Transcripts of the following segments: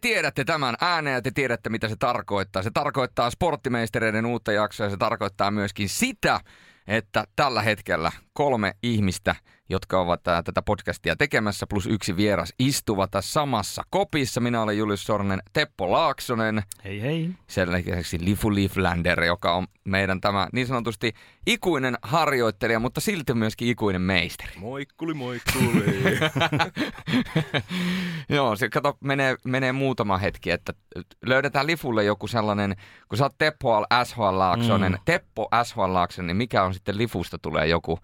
tiedätte tämän ääneen ja te tiedätte, mitä se tarkoittaa. Se tarkoittaa sporttimeistereiden uutta jaksoa ja se tarkoittaa myöskin sitä, että tällä hetkellä kolme ihmistä, jotka ovat ää, tätä podcastia tekemässä, plus yksi vieras, istuvat tässä samassa kopissa. Minä olen Julius Sornen, Teppo Laaksonen, Hei hei. sen lisäksi Lifu Leaflander, joka on meidän tämä niin sanotusti ikuinen harjoittelija, mutta silti myöskin ikuinen meisteri. Moikkuli, moikkuli. Joo, se kato, menee, menee muutama hetki, että löydetään Lifulle joku sellainen, kun sä oot Teppo SHL Laaksonen, mm. Teppo SHL Laaksonen, niin mikä on sitten Lifusta tulee joku,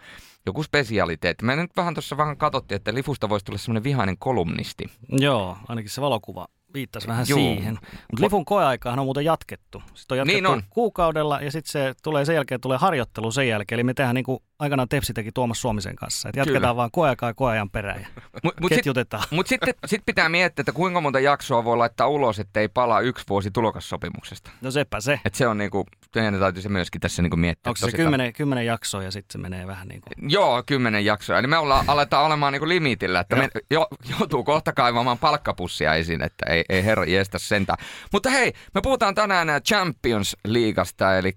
joku spesialiteetti. Me nyt vähän tuossa vähän katsottiin, että Lifusta voisi tulla semmoinen vihainen kolumnisti. Joo, ainakin se valokuva viittasi vähän Juu. siihen. Mutta Lifun koeaikahan on muuten jatkettu. Sitten on jatkettu Niin on. kuukaudella ja sitten se tulee sen jälkeen tulee harjoittelu sen jälkeen. Eli me tehdään niin kuin aikanaan Tepsi teki Tuomas Suomisen kanssa. Et jatketaan Kyllä. vaan koeaikaa ja koeajan perään ja Mut, mut ketjutetaan. mut sitten sit pitää miettiä, että kuinka monta jaksoa voi laittaa ulos, että ei palaa yksi vuosi tulokassopimuksesta. No sepä se. Et se on niinku, meidän täytyy se myöskin tässä niinku miettiä. Onko se kymmenen, kymmenen jaksoa ja sitten se menee vähän niin kuin... Joo, kymmenen jaksoa. Eli me ollaan, aletaan olemaan niinku limitillä, että me jo, joutuu kohta kaivamaan palkkapussia esiin, että ei, ei herra jestä sentään. Mutta hei, me puhutaan tänään Champions Leaguesta, eli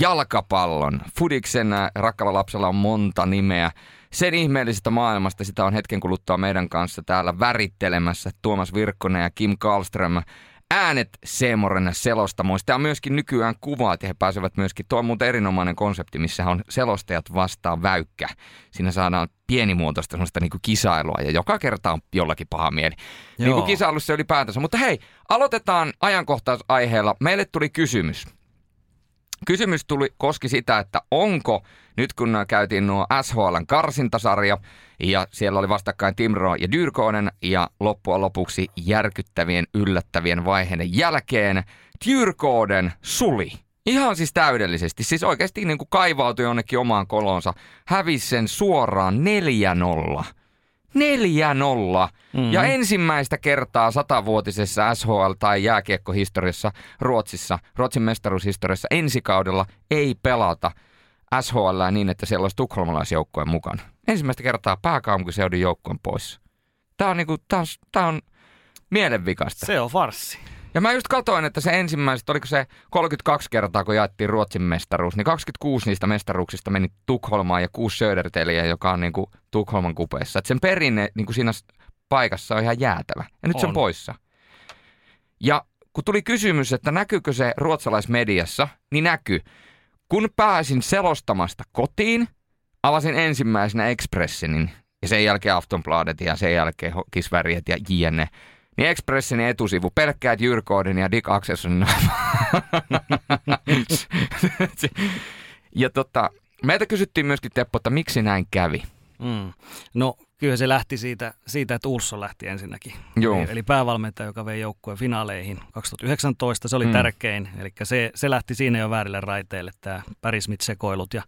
jalkapallon. Fudiksen äh, rakkalla lapsella on monta nimeä. Sen ihmeellisestä maailmasta sitä on hetken kuluttua meidän kanssa täällä värittelemässä Tuomas Virkkonen ja Kim Karlström äänet Seemoren selostamoista ja myöskin nykyään kuvat ja he pääsevät myöskin, tuo on muuten erinomainen konsepti, missä on selostajat vastaan väykkä. Siinä saadaan pienimuotoista semmoista niin kisailua ja joka kerta on jollakin paha mieli. Niin kuin Joo. kisailussa ylipäätänsä. Mutta hei, aloitetaan ajankohtaisaiheella. Meille tuli kysymys. Kysymys tuli, koski sitä, että onko, nyt kun käytiin nuo SHLn karsintasarja, ja siellä oli vastakkain Timro ja Dyrkonen, ja loppujen lopuksi järkyttävien, yllättävien vaiheiden jälkeen Dyrkoden suli. Ihan siis täydellisesti, siis oikeasti niin kuin kaivautui jonnekin omaan kolonsa, hävisi sen suoraan 4-0. 4-0. Mm-hmm. Ja ensimmäistä kertaa satavuotisessa SHL- tai jääkiekkohistoriassa Ruotsissa, Ruotsin mestaruushistoriassa ensi kaudella ei pelata SHL niin, että siellä olisi tukholmalaisjoukkojen mukana. Ensimmäistä kertaa pääkaupunkiseudun joukkojen pois. Tämä on, niinku, tää on, tää on mielenvikasta. Se on farssi. Ja mä just katsoin, että se ensimmäiset, oliko se 32 kertaa, kun jaettiin Ruotsin mestaruus, niin 26 niistä mestaruuksista meni Tukholmaan ja kuusi Söderteliä, joka on niinku Tukholman kupeessa. Et sen perinne niinku siinä paikassa on ihan jäätävä. Ja nyt se on On. poissa. Ja kun tuli kysymys, että näkyykö se ruotsalaismediassa, niin näkyy. Kun pääsin selostamasta kotiin, avasin ensimmäisenä Expressinin ja sen jälkeen Aftonbladet ja sen jälkeen Kisväriet ja jne. Niin Expressin etusivu, pelkkäät Jyrkoiden ja Dick Axelssonin Ja tota, meiltä kysyttiin myöskin Teppo, että miksi näin kävi. Mm. No kyllä se lähti siitä, siitä että Ulsson lähti ensinnäkin. Joo. Eli, eli päävalmentaja, joka vei joukkueen finaaleihin 2019, se oli Mm. tärkein. Eli se, se lähti siinä jo väärille raiteille, tämä Pärismit-sekoilut. Ja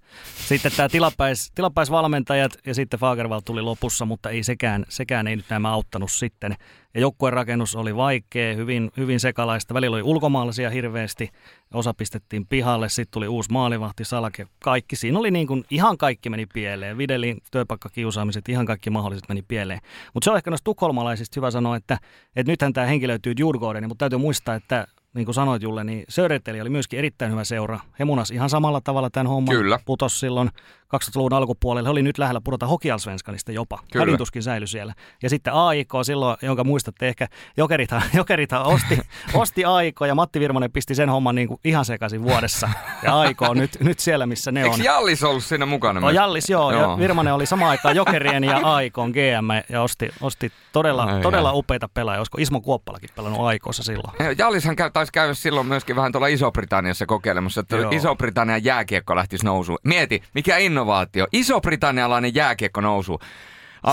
sitten tämä tilapäis, tilapäisvalmentajat ja sitten Fagervall tuli lopussa, mutta ei sekään, sekään ei nyt nämä auttanut sitten. Ja joukkueen rakennus oli vaikea, hyvin, hyvin sekalaista. Välillä oli ulkomaalaisia hirveästi, osa pistettiin pihalle, sitten tuli uusi maalivahti, salake, kaikki. Siinä oli niin kuin, ihan kaikki meni pieleen. Videlin työpaikkakiusaamiset, ihan kaikki mahdolliset meni pieleen. Mutta se on ehkä noista tukholmalaisista hyvä sanoa, että, että nythän tämä henki löytyy Djurgårdenin, mutta täytyy muistaa, että niin kuin sanoit Julle, niin Söderteli oli myöskin erittäin hyvä seura. He munas ihan samalla tavalla tämän homman. Kyllä. Putos silloin 2000-luvun alkupuolella. He oli nyt lähellä pudota Hokialsvenskanista jopa. Kyllä. Säilyi siellä. Ja sitten AIK silloin, jonka muistatte ehkä, Jokerithan, Jokerithan osti, osti AIK ja Matti Virmonen pisti sen homman niin kuin ihan sekaisin vuodessa. Ja AIK on nyt, nyt siellä, missä ne on. Eikö Jallis ollut siinä mukana? No Jallis joo, Joo. ja Virmanen oli samaan aikaan Jokerien ja Aikon GM ja osti, osti todella, Ai todella upeita pelaajia. Olisiko Ismo Kuoppalakin pelannut Aikossa silloin? Jallishan käy, taisi käydä silloin myöskin vähän tuolla Iso-Britanniassa kokeilemassa, että. Iso-Britannian jääkiekko lähtisi nousuun. Mieti, mikä innovaatio. Iso-Britannialainen jääkiekko nousu.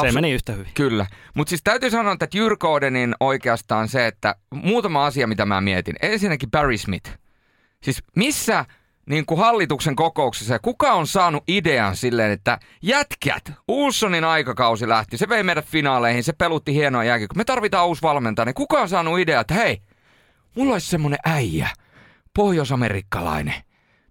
Se meni yhtä hyvin. Kyllä. Mutta siis täytyy sanoa, että Jyrkodenin oikeastaan se, että muutama asia, mitä mä mietin. Ensinnäkin Barry Smith. Siis missä niin kuin hallituksen kokouksessa, kuka on saanut idean silleen, että jätkät, Ulssonin aikakausi lähti, se vei meidät finaaleihin, se pelutti hienoa kun me tarvitaan uusi valmentaja, niin kuka on saanut idean, että hei, mulla olisi semmonen äijä, pohjoisamerikkalainen,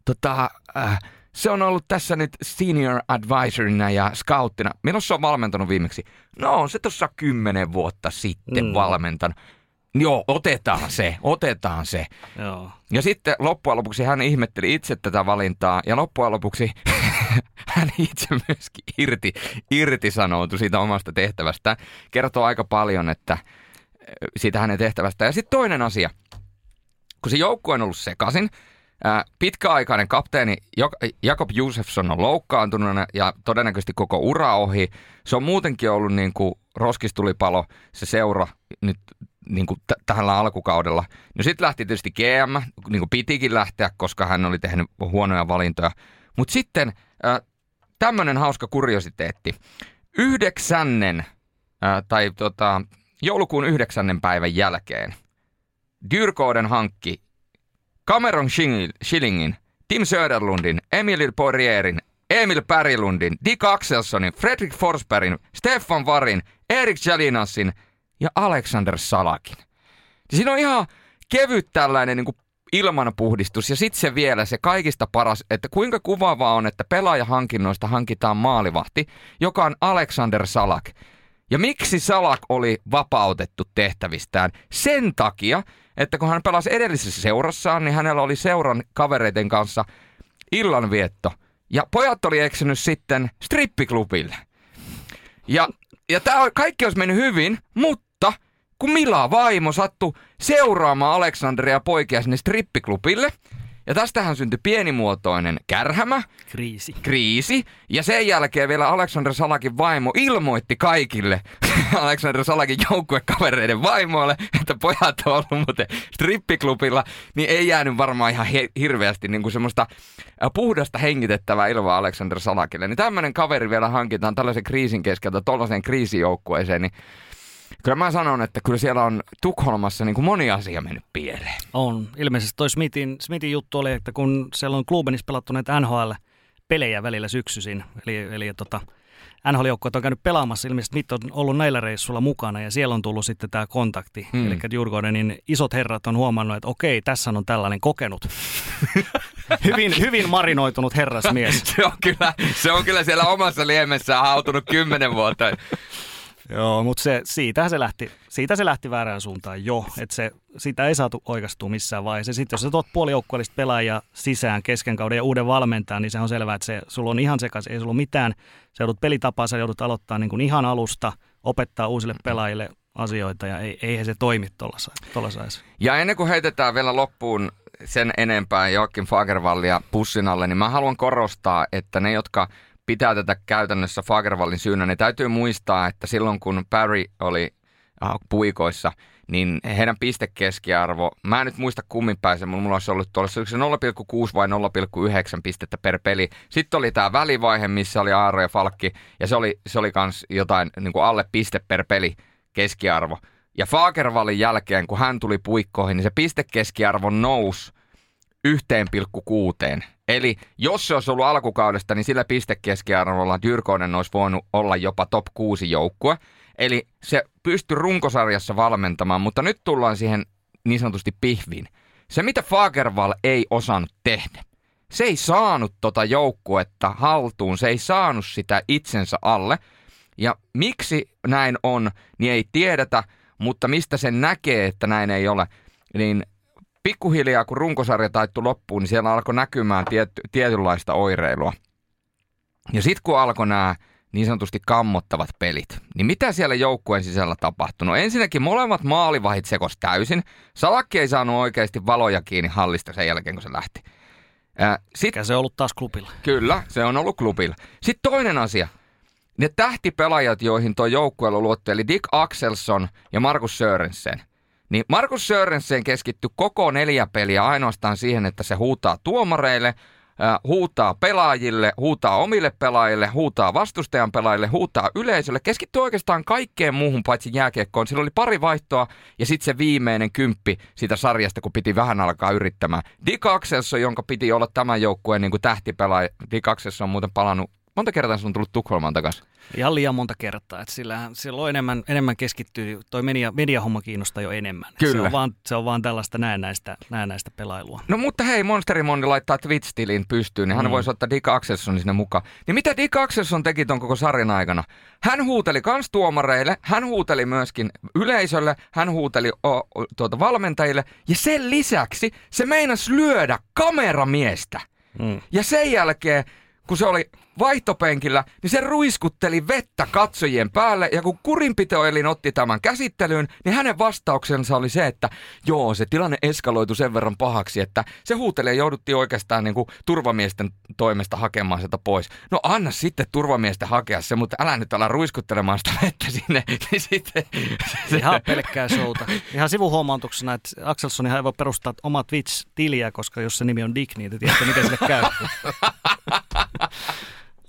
tota, äh, se on ollut tässä nyt senior advisorina ja scouttina. Milloin se on valmentanut viimeksi? No on se tuossa kymmenen vuotta sitten mm. valmentanut. Joo, otetaan se, otetaan se. Joo. Ja sitten loppujen lopuksi hän ihmetteli itse tätä valintaa ja loppujen lopuksi hän itse myöskin irti, irtisanoutui siitä omasta tehtävästä. Kertoo aika paljon että siitä hänen tehtävästä. Ja sitten toinen asia, kun se joukkue on ollut sekaisin, ää, pitkäaikainen kapteeni Jakob Josefsson on loukkaantunut ja todennäköisesti koko ura ohi. Se on muutenkin ollut niin kuin roskistulipalo se seura nyt niin kuin t- tällä alkukaudella. No sitten lähti tietysti GM, niin kuin pitikin lähteä, koska hän oli tehnyt huonoja valintoja. Mutta sitten äh, tämmöinen hauska kuriositeetti. Yhdeksännen, äh, tai tota, joulukuun yhdeksännen päivän jälkeen Dyrkoden hankki Cameron Schillingin, Tim Söderlundin, Emil Poirierin, Emil Pärilundin, Dick Axelssonin, Fredrik Forsbergin, Stefan Varin, Erik Jalinassin ja Alexander Salakin. Siinä on ihan kevyt tällainen niin kuin ilmanpuhdistus ja sitten se vielä se kaikista paras, että kuinka kuvaavaa on, että pelaajahankinnoista hankitaan maalivahti, joka on Alexander Salak. Ja miksi Salak oli vapautettu tehtävistään? Sen takia, että kun hän pelasi edellisessä seurassaan, niin hänellä oli seuran kavereiden kanssa illanvietto. Ja pojat oli eksynyt sitten strippiklubille. Ja, ja tämä kaikki olisi mennyt hyvin, mutta kun Mila vaimo sattui seuraamaan Aleksanderia ja poikia sinne strippiklubille, ja tästähän syntyi pienimuotoinen kärhämä, Kriisi. kriisi, ja sen jälkeen vielä Alexander Salakin vaimo ilmoitti kaikille Alexander Salakin joukkuekavereiden vaimoille, että pojat on ollut muuten strippiklubilla, niin ei jäänyt varmaan ihan he- hirveästi niin kuin semmoista puhdasta hengitettävää ilmaa Alexander Salakille. Niin tämmöinen kaveri vielä hankitaan tällaisen kriisin keskeltä tuollaiseen kriisijoukkueeseen, niin kyllä mä sanon, että kyllä siellä on Tukholmassa niin kuin moni asia mennyt pieleen. On. Ilmeisesti toi Smithin, Smithin juttu oli, että kun siellä on Klubenissa pelattu näitä NHL-pelejä välillä syksyisin, eli, eli tota, NHL-joukkueet on käynyt pelaamassa, ilmeisesti Smith on ollut näillä reissuilla mukana ja siellä on tullut sitten tämä kontakti. Mm. Eli Djurgårdenin isot herrat on huomannut, että okei, tässä on tällainen kokenut, hyvin, hyvin marinoitunut herrasmies. Se on kyllä, se on kyllä siellä omassa liemessään hautunut kymmenen vuotta. Joo, mutta se, siitä se lähti, siitä se lähti väärään suuntaan jo, että se, sitä ei saatu oikeastua missään vaiheessa. Sitten jos sä tuot puoli joukkueellista pelaajia sisään kesken kauden ja uuden valmentajan, niin se on selvää, että se, sulla on ihan sekaisin, ei sulla mitään. Sä joudut pelitapaa, sä joudut aloittaa niin kuin ihan alusta, opettaa uusille pelaajille asioita ja ei, eihän se toimi tuolla saisi. Ja ennen kuin heitetään vielä loppuun sen enempää Joakim Fagervallia pussin alle, niin mä haluan korostaa, että ne, jotka pitää tätä käytännössä Fagervallin syynä, niin täytyy muistaa, että silloin kun Barry oli äh, puikoissa, niin heidän pistekeskiarvo, mä en nyt muista kummin päin se, mulla olisi ollut tuolla se 0,6 vai 0,9 pistettä per peli. Sitten oli tämä välivaihe, missä oli Aaro ja Falkki, ja se oli, se oli kans jotain niin kuin alle piste per peli keskiarvo. Ja Fagervallin jälkeen, kun hän tuli puikkoihin, niin se pistekeskiarvo nousi 1,6. Eli jos se olisi ollut alkukaudesta, niin sillä pistekeskiarvolla Dyrkonen olisi voinut olla jopa top 6 joukkue. Eli se pystyi runkosarjassa valmentamaan, mutta nyt tullaan siihen niin sanotusti pihviin. Se, mitä Fagervall ei osannut tehdä, se ei saanut tota joukkuetta haltuun, se ei saanut sitä itsensä alle. Ja miksi näin on, niin ei tiedetä, mutta mistä sen näkee, että näin ei ole, niin pikkuhiljaa kun runkosarja taittu loppuun, niin siellä alkoi näkymään tietty, tietynlaista oireilua. Ja sitten kun alkoi nämä niin sanotusti kammottavat pelit, niin mitä siellä joukkueen sisällä tapahtui? No ensinnäkin molemmat maalivahit sekos täysin. Salakki ei saanut oikeasti valoja kiinni hallista sen jälkeen, kun se lähti. Sitten Mikä se on ollut taas klubilla? Kyllä, se on ollut klubilla. Sitten toinen asia. Ne tähtipelaajat, joihin tuo joukkueella luotti, eli Dick Axelsson ja Markus Sörensen. Niin Markus Sörensen keskittyi koko neljä peliä ainoastaan siihen, että se huutaa tuomareille, äh, huutaa pelaajille, huutaa omille pelaajille, huutaa vastustajan pelaajille, huutaa yleisölle, keskittyy oikeastaan kaikkeen muuhun paitsi jääkiekkoon. Sillä oli pari vaihtoa ja sitten se viimeinen kymppi siitä sarjasta, kun piti vähän alkaa yrittämään. Dick Axelsson, jonka piti olla tämän joukkueen niin tähtipelaaja, Dick Axelsson on muuten palannut Monta kertaa se on tullut Tukholmaan takaisin? Ihan liian monta kertaa. Että sillä, silloin enemmän, enemmän keskittyy, toi media, mediahomma kiinnostaa jo enemmän. Se Kyllä. on vaan, se on vaan tällaista näennäistä, näennäistä pelailua. No mutta hei, Monsterimondi laittaa Twitch-tilin pystyyn, niin hän Mm. voisi ottaa Dick Axelssonin sinne mukaan. Niin mitä Dick Axelsson teki ton koko sarjan aikana? Hän huuteli kans tuomareille, hän huuteli myöskin yleisölle, hän huuteli o, o, tuota, valmentajille, ja sen lisäksi se meinas lyödä kameramiestä. Mm. Ja sen jälkeen, kun se oli vaihtopenkillä, niin se ruiskutteli vettä katsojien päälle, ja kun kurinpitoelin otti tämän käsittelyyn, niin hänen vastauksensa oli se, että joo, se tilanne eskaloitu sen verran pahaksi, että se huutelee jouduttiin oikeastaan niin kuin turvamiesten toimesta hakemaan sitä pois. No anna sitten turvamiesten hakea se, mutta älä nyt ala ruiskuttelemaan sitä vettä sinne, niin sitten... se- Ihan pelkkää showta. Ihan sivuhuomautuksena, että Axelssonihan ei voi perustaa omaa Twitch-tiliä, koska jos se nimi on Dick, niin te tiedätte, miten sille käy.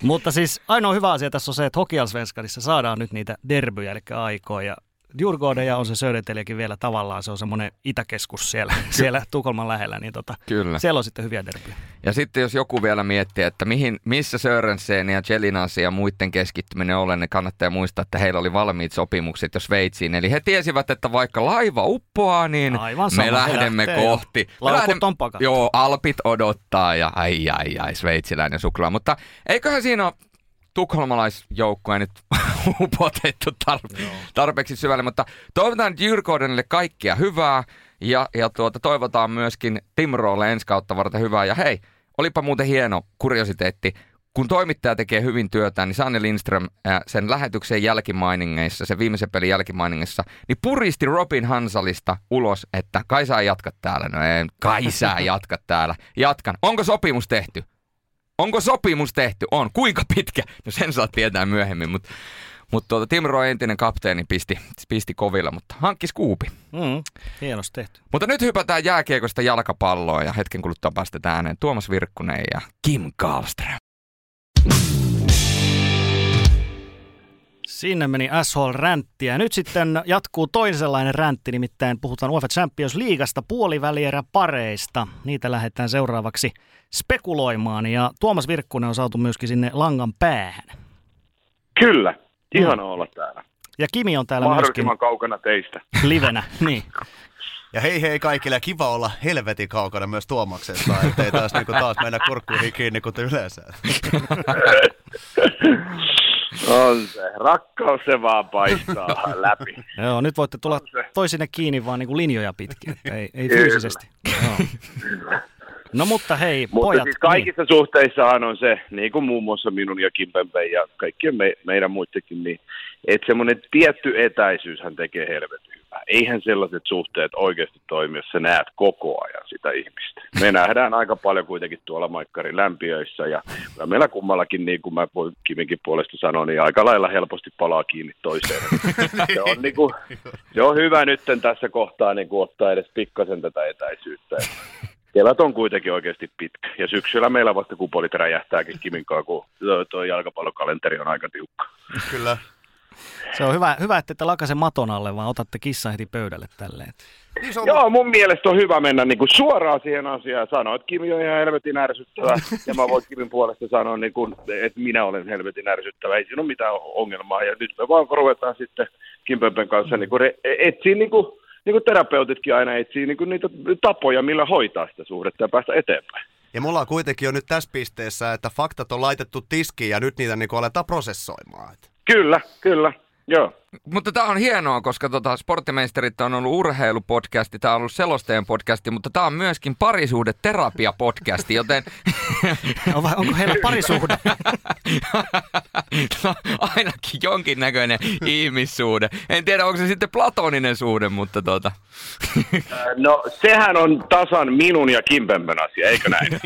Mutta siis ainoa hyvä asia tässä on se, että Hokialsvenskarissa saadaan nyt niitä derbyjä, eli aikoja. Djurgården ja on se Södertäljekin vielä tavallaan, se on semmoinen itäkeskus siellä, siellä Tukholman lähellä, niin tota, Kyllä. siellä on sitten hyviä derbyjä. Ja sitten jos joku vielä miettii, että mihin, missä Sörensen ja Jelinasi ja muiden keskittyminen on, niin kannattaa muistaa, että heillä oli valmiit sopimukset jo Sveitsiin. Eli he tiesivät, että vaikka laiva uppoaa, niin Aivan me lähdemme lähtee kohti. Laukut lähdemme- on pakattu. Joo, Alpit odottaa ja ai ai ai, sveitsiläinen suklaa. Mutta eiköhän siinä ole tukholmalaisjoukkueen nyt upotettu tarpe- tarpeeksi syvälle, mutta toivotaan Djurgårdenille kaikkea hyvää ja, ja tuota, toivotaan myöskin Timroolle ensi kautta varten hyvää. Ja hei, olipa muuten hieno kuriositeetti. Kun toimittaja tekee hyvin työtään, niin Sanne Lindström ää, sen lähetyksen jälkimainingeissa, sen viimeisen pelin jälkimainingeissa, niin puristi Robin Hansalista ulos, että kai sä jatkat täällä. No ei, kai sä jatkat täällä. Jatkan. Onko sopimus tehty? Onko sopimus tehty? On. Kuinka pitkä? No sen saat tietää myöhemmin, mutta mutta tuota, Tim Roy, entinen kapteeni, pisti, pisti kovilla, mutta hankki skuupi. Mm, hienosti tehty. Mutta nyt hypätään jääkiekosta jalkapalloon ja hetken kuluttua päästetään ääneen Tuomas Virkkunen ja Kim Karlström. Sinne meni SHL-ränttiä. Ja Nyt sitten jatkuu toisenlainen räntti, nimittäin puhutaan UEFA Champions Leagueasta puolivälierä pareista. Niitä lähdetään seuraavaksi spekuloimaan ja Tuomas Virkkunen on saatu myöskin sinne langan päähän. Kyllä, ihana olla täällä. Ja Kimi on täällä myöskin Mahdollisimman kaukana teistä. livenä. Niin. Ja hei hei kaikille, kiva olla helvetin kaukana myös Tuomaksesta, ettei taas, niinku, taas mennä kurkkuihin kiinni kuten yleensä. On se. Rakkaus se vaan paistaa läpi. Joo, nyt voitte tulla toisinne kiinni vaan niin kuin linjoja pitkin, ei, ei fyysisesti. Joo. No mutta hei, Mutta pojat. siis kaikissa suhteissahan on se, niin kuin muun muassa minun ja Kimpempen ja kaikkien me, meidän muidenkin, niin että semmoinen tietty etäisyyshän tekee helvetin Eihän sellaiset suhteet oikeasti toimi, jos sä näet koko ajan sitä ihmistä. Me nähdään aika paljon kuitenkin tuolla Maikkarin lämpiöissä ja meillä kummallakin, niin kuin mä voin Kiminkin puolesta sanoa, niin aika lailla helposti palaa kiinni toiseen. Se on, niin kuin, se on hyvä nyt tässä kohtaa niin kuin ottaa edes pikkasen tätä etäisyyttä. Kevät on kuitenkin oikeasti pitkä. Ja syksyllä meillä vasta kupolit räjähtääkin Kiminkaan, kun tuo jalkapallokalenteri on aika tiukka. Kyllä. Se on hyvä, hyvä että ette lakase maton alle, vaan otatte kissan heti pöydälle tälleen. Niin se on, Joo, mun mielestä on hyvä mennä niin kuin suoraan siihen asiaan ja sanoa, että Kimi on ihan helvetin ärsyttävä. ja mä voin Kimin puolesta sanoa, niin kuin, että minä olen helvetin ärsyttävä. Ei siinä ole mitään ongelmaa. Ja nyt me vaan ruvetaan sitten Kimpöpen kanssa niin kuin, etsiä niin kuin, niin kuin terapeutitkin aina etsii niin kuin niitä tapoja, millä hoitaa sitä suhdetta ja päästä eteenpäin. ja mulla on kuitenkin jo nyt tässä pisteessä, että faktat on laitettu tiskiin ja nyt niitä niinku aletaan prosessoimaan. Et. Kyllä, kyllä. Joo. Mutta tämä on hienoa, koska tota, Sporttimeisterit on ollut urheilupodcasti, tämä on ollut selosteen podcasti, mutta tämä on myöskin parisuhdeterapia-podcasti, joten On, vai- onko heillä parisuhde? no, ainakin jonkinnäköinen ihmissuhde. En tiedä, onko se sitten platoninen suhde, mutta tota... No sehän on tasan minun ja Kimpempen asia, eikö näin?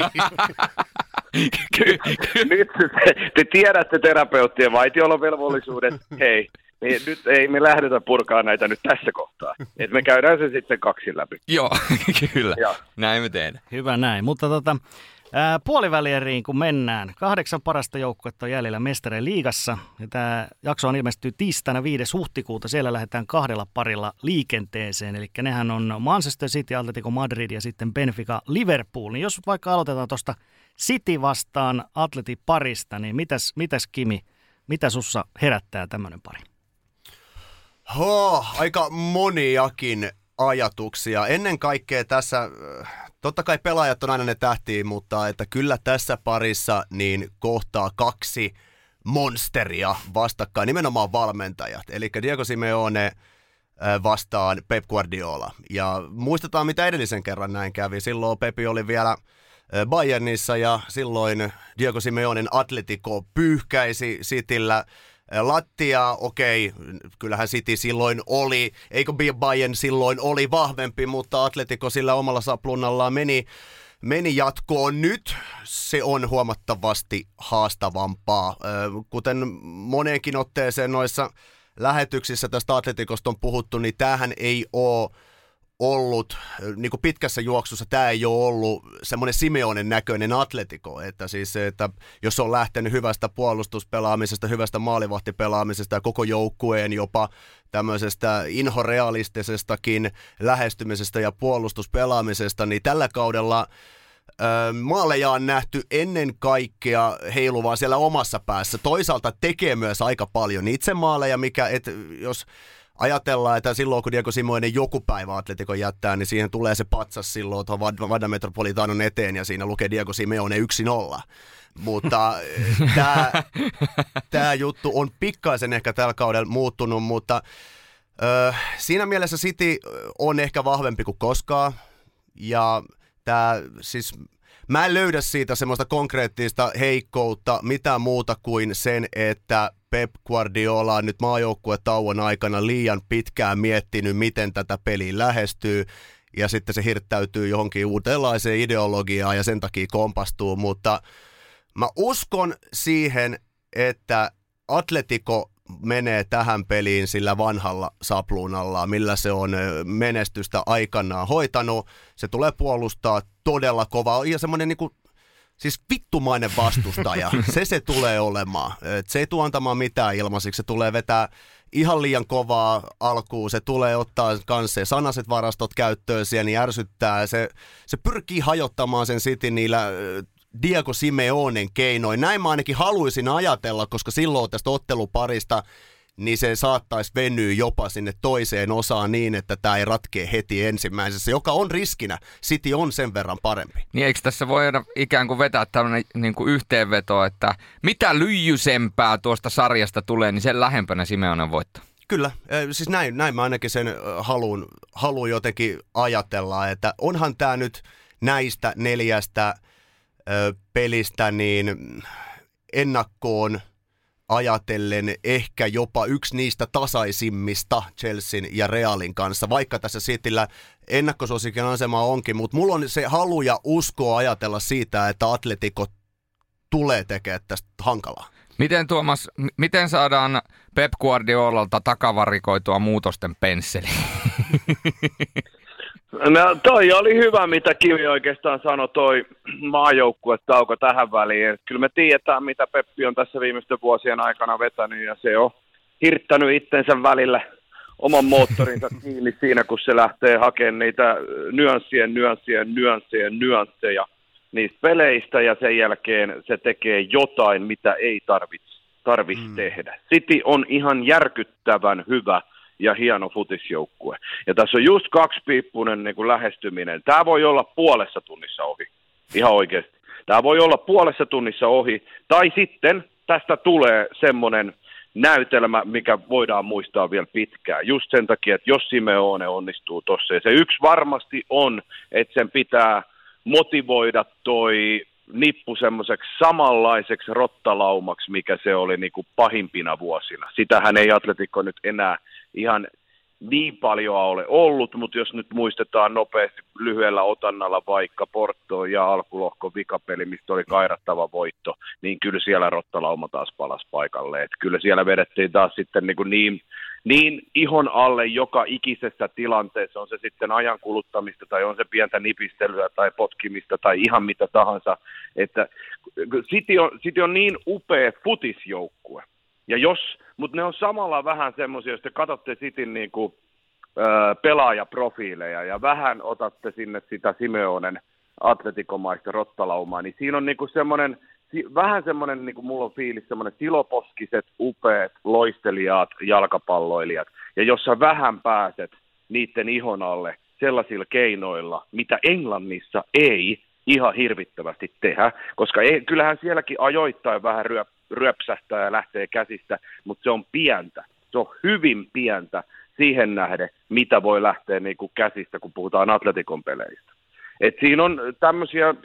Ky- ky- nyt te, te tiedätte terapeuttien vaitiolovelvollisuudet. Hei, niin nyt ei me lähdetä purkaa näitä nyt tässä kohtaa. Et me käydään se sitten kaksin läpi. Joo, kyllä. Joo. Näin me teemme. Hyvä näin, mutta tota, Ää, puolivälieriin kun mennään, kahdeksan parasta joukkuetta on jäljellä mestareen liigassa. Ja tämä jakso on ilmestyy tiistaina 5. huhtikuuta. Siellä lähdetään kahdella parilla liikenteeseen. Eli nehän on Manchester City, Atletico Madrid ja sitten Benfica Liverpool. Niin jos vaikka aloitetaan tuosta City vastaan Atleti parista, niin mitäs, mitäs Kimi, mitä sussa herättää tämmöinen pari? Oh, aika moniakin ajatuksia. Ennen kaikkea tässä, äh, totta kai pelaajat on aina ne tähtiä, mutta että kyllä tässä parissa niin kohtaa kaksi monsteria vastakkain, nimenomaan valmentajat. Eli Diego Simeone äh, vastaan Pep Guardiola. Ja muistetaan, mitä edellisen kerran näin kävi. Silloin Pepi oli vielä Bayernissa ja silloin Diego Simeonen Atletico pyyhkäisi Cityllä lattia, okei, kyllähän City silloin oli, eikö Bayern silloin oli vahvempi, mutta Atletico sillä omalla saplunnallaan meni, meni jatkoon. Nyt se on huomattavasti haastavampaa. Kuten moneenkin otteeseen noissa lähetyksissä tästä Atletikosta on puhuttu, niin tämähän ei ole ollut, niin kuin pitkässä juoksussa tämä ei ole ollut semmoinen Simeonen näköinen atletiko, että siis että jos on lähtenyt hyvästä puolustuspelaamisesta, hyvästä maalivahtipelaamisesta ja koko joukkueen jopa tämmöisestä inhorealistisestakin lähestymisestä ja puolustuspelaamisesta, niin tällä kaudella maaleja on nähty ennen kaikkea heiluvaa siellä omassa päässä. Toisaalta tekee myös aika paljon itse maaleja, mikä, et, jos ajatellaan, että silloin kun Diego Simoinen joku päivä Atletico jättää, niin siihen tulee se patsas silloin tuohon Vada Metropolitanon eteen ja siinä lukee Diego Simeone 1-0. Mutta tämä juttu on pikkaisen ehkä tällä kaudella muuttunut, mutta ö, siinä mielessä City on ehkä vahvempi kuin koskaan. Ja tämä siis Mä en löydä siitä semmoista konkreettista heikkoutta, mitä muuta kuin sen, että Pep Guardiola on nyt maajoukkuetauon aikana liian pitkään miettinyt, miten tätä peliä lähestyy, ja sitten se hirttäytyy johonkin uudenlaiseen ideologiaan ja sen takia kompastuu, mutta mä uskon siihen, että Atletico menee tähän peliin sillä vanhalla sapluunalla, millä se on menestystä aikanaan hoitanut. Se tulee puolustaa todella kovaa. Ja semmoinen niin siis vittumainen vastustaja. se se tulee olemaan. Et se ei tule antamaan mitään ilmaisiksi. Se tulee vetää ihan liian kovaa alkuun. Se tulee ottaa kanssa sanaset varastot käyttöön siihen, niin ärsyttää. Se, se pyrkii hajottamaan sen City niillä Diego Simeonen keinoin. Näin mä ainakin haluaisin ajatella, koska silloin tästä otteluparista niin se saattaisi venyä jopa sinne toiseen osaan niin, että tämä ei ratkee heti ensimmäisessä, joka on riskinä. City on sen verran parempi. Niin eikö tässä voida ikään kuin vetää tämmöinen niin kuin yhteenveto, että mitä lyijysempää tuosta sarjasta tulee, niin sen lähempänä Simeonen voittaa? Kyllä, siis näin, näin mä ainakin sen haluun, haluun jotenkin ajatella, että onhan tämä nyt näistä neljästä pelistä niin ennakkoon ajatellen ehkä jopa yksi niistä tasaisimmista Chelsean ja Realin kanssa, vaikka tässä Cityllä ennakkosuosikin asema onkin, mutta mulla on se halu ja usko ajatella siitä, että Atletico tulee tekemään tästä hankalaa. Miten Tuomas, m- miten saadaan Pep Guardiolalta takavarikoitua muutosten pensseli? No toi oli hyvä, mitä Kivi oikeastaan sanoi, toi maajoukkuetauko tähän väliin. Et kyllä me tiedetään, mitä Peppi on tässä viimeisten vuosien aikana vetänyt, ja se on hirttänyt itsensä välillä oman moottorinsa kiinni siinä, kun se lähtee hakemaan niitä nyanssien, nyanssien, nyanssien, nyansseja niistä peleistä, ja sen jälkeen se tekee jotain, mitä ei tarvitse tarvitse mm. tehdä. City on ihan järkyttävän hyvä ja hieno futisjoukkue. Ja tässä on just kaksipiippunen niin kuin lähestyminen. Tämä voi olla puolessa tunnissa ohi, ihan oikeasti. Tämä voi olla puolessa tunnissa ohi, tai sitten tästä tulee semmoinen näytelmä, mikä voidaan muistaa vielä pitkään. Just sen takia, että jos Simeone onnistuu tuossa, ja se yksi varmasti on, että sen pitää motivoida toi nippu semmoiseksi samanlaiseksi rottalaumaksi, mikä se oli niin kuin pahimpina vuosina. Sitähän ei Atletikko nyt enää ihan niin paljon ole ollut, mutta jos nyt muistetaan nopeasti lyhyellä otannalla vaikka Porto ja alkulohko vikapeli, mistä oli kairattava voitto, niin kyllä siellä Rottalauma taas palasi paikalle. Et kyllä siellä vedettiin taas sitten niin, niin, niin ihon alle joka ikisessä tilanteessa, on se sitten ajan kuluttamista tai on se pientä nipistelyä tai potkimista tai ihan mitä tahansa, että City on, City on niin upea futisjoukkue. Ja jos, mutta ne on samalla vähän semmoisia, jos te katsotte Cityn niin kuin, ö, pelaajaprofiileja ja vähän otatte sinne sitä Simeonen atletikomaista rottalaumaa, niin siinä on niin kuin semmoinen, vähän semmoinen, niin kuin mulla on fiilis, semmoinen siloposkiset, upeat, loistelijat, jalkapalloilijat. Ja jos sä vähän pääset niiden ihon alle sellaisilla keinoilla, mitä Englannissa ei ihan hirvittävästi tehdä, koska ei, kyllähän sielläkin ajoittain vähän ryö, ryöpsähtää ja lähtee käsistä, mutta se on pientä. Se on hyvin pientä siihen nähden, mitä voi lähteä niin kuin käsistä, kun puhutaan Atletikon peleistä. Et siinä on tämmöisiä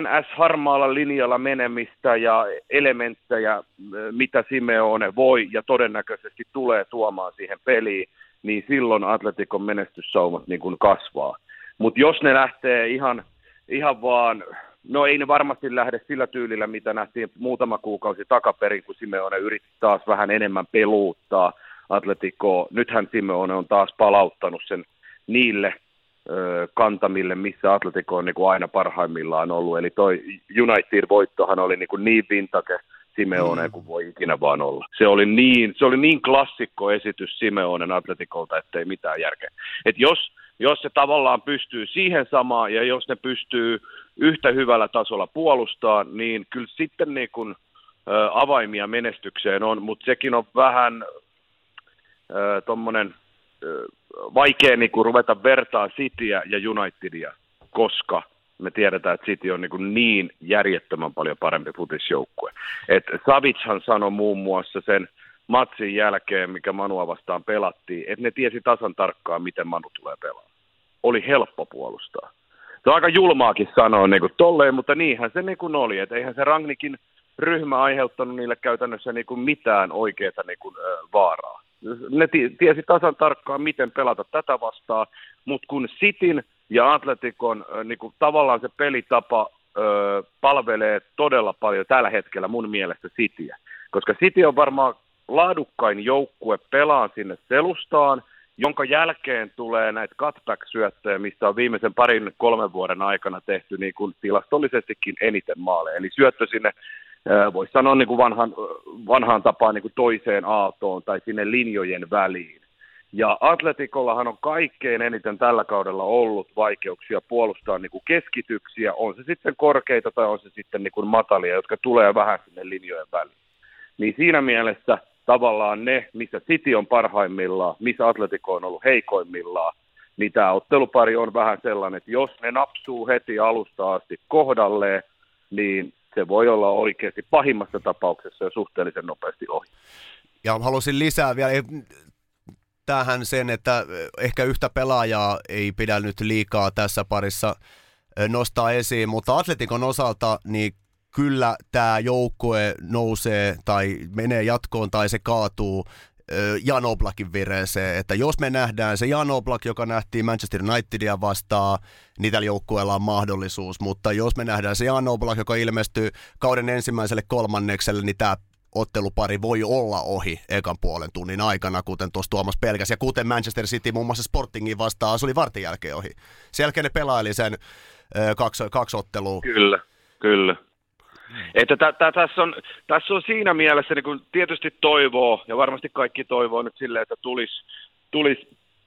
NS-harmaalla linjalla menemistä ja elementtejä, mitä Simeone voi ja todennäköisesti tulee tuomaan siihen peliin, niin silloin Atletikon menestyssaumat niin kuin kasvaa. Mutta jos ne lähtee ihan, ihan vaan, no ei ne varmasti lähde sillä tyylillä, mitä nähtiin muutama kuukausi takaperin, kun Simeone yritti taas vähän enemmän peluuttaa Atleticoa. Nythän Simeone on taas palauttanut sen niille kantamille, missä Atletico on niin kuin aina parhaimmillaan ollut. Eli toi United-voittohan oli niin, kuin niin vintage Simeone mm. kuin voi ikinä vaan olla. Se oli niin, se oli niin klassikko esitys Simeonen Atletikolta, ettei mitään järkeä. Et jos, jos se tavallaan pystyy siihen samaan ja jos ne pystyy yhtä hyvällä tasolla puolustaa, niin kyllä sitten niin kuin, ä, avaimia menestykseen on, mutta sekin on vähän tuommoinen vaikea niin kuin ruveta vertaa Cityä ja Unitedia, koska me tiedetään, että City on niin, niin järjettömän paljon parempi futisjoukkue. Et Savitshan sanoi muun muassa sen matsin jälkeen, mikä Manua vastaan pelattiin, että ne tiesi tasan tarkkaan, miten Manu tulee pelaamaan. Oli helppo puolustaa. Se on aika julmaakin sanoa niin kuin tolleen, mutta niinhän se niin kuin oli. Että eihän se Rangnikin ryhmä aiheuttanut niille käytännössä niin kuin mitään oikeaa niin kuin, vaaraa ne tiesi tasan tarkkaan, miten pelata tätä vastaan, mutta kun Sitin ja Atletikon niin kuin tavallaan se pelitapa ö, palvelee todella paljon tällä hetkellä mun mielestä Cityä, koska City on varmaan laadukkain joukkue pelaa sinne selustaan, jonka jälkeen tulee näitä cutback-syöttöjä, mistä on viimeisen parin kolmen vuoden aikana tehty niin kuin tilastollisestikin eniten maaleja. Eli syöttö sinne voisi sanoa niin kuin vanhan, vanhaan tapaan niin kuin toiseen aaltoon tai sinne linjojen väliin. Ja Atletikollahan on kaikkein eniten tällä kaudella ollut vaikeuksia puolustaa niin kuin keskityksiä, on se sitten korkeita tai on se sitten niin kuin matalia, jotka tulee vähän sinne linjojen väliin. Niin siinä mielessä tavallaan ne, missä City on parhaimmillaan, missä Atletico on ollut heikoimmillaan, niin tämä ottelupari on vähän sellainen, että jos ne napsuu heti alusta asti kohdalleen, niin se voi olla oikeasti pahimmassa tapauksessa jo suhteellisen nopeasti ohi. Ja halusin lisää vielä tähän sen, että ehkä yhtä pelaajaa ei pidä nyt liikaa tässä parissa nostaa esiin, mutta Atletikon osalta niin kyllä tämä joukkue nousee tai menee jatkoon tai se kaatuu Jan Oblakin vireeseen, että jos me nähdään se Jan Oblak, joka nähtiin Manchester Unitedia vastaan, niin tällä joukkueella on mahdollisuus, mutta jos me nähdään se Jan Oblak, joka ilmestyy kauden ensimmäiselle kolmannekselle, niin tämä ottelupari voi olla ohi ekan puolen tunnin aikana, kuten tuossa Tuomas pelkäs, ja kuten Manchester City muun muassa Sportingin vastaan, se oli vartin jälkeen ohi. Sen jälkeen ne pelaili sen kaksi, kaksi ottelua. Kyllä, kyllä. Että t- t- tässä, on, tässä on siinä mielessä niin kun tietysti toivoo, ja varmasti kaikki toivoo nyt silleen, että tulisi tulis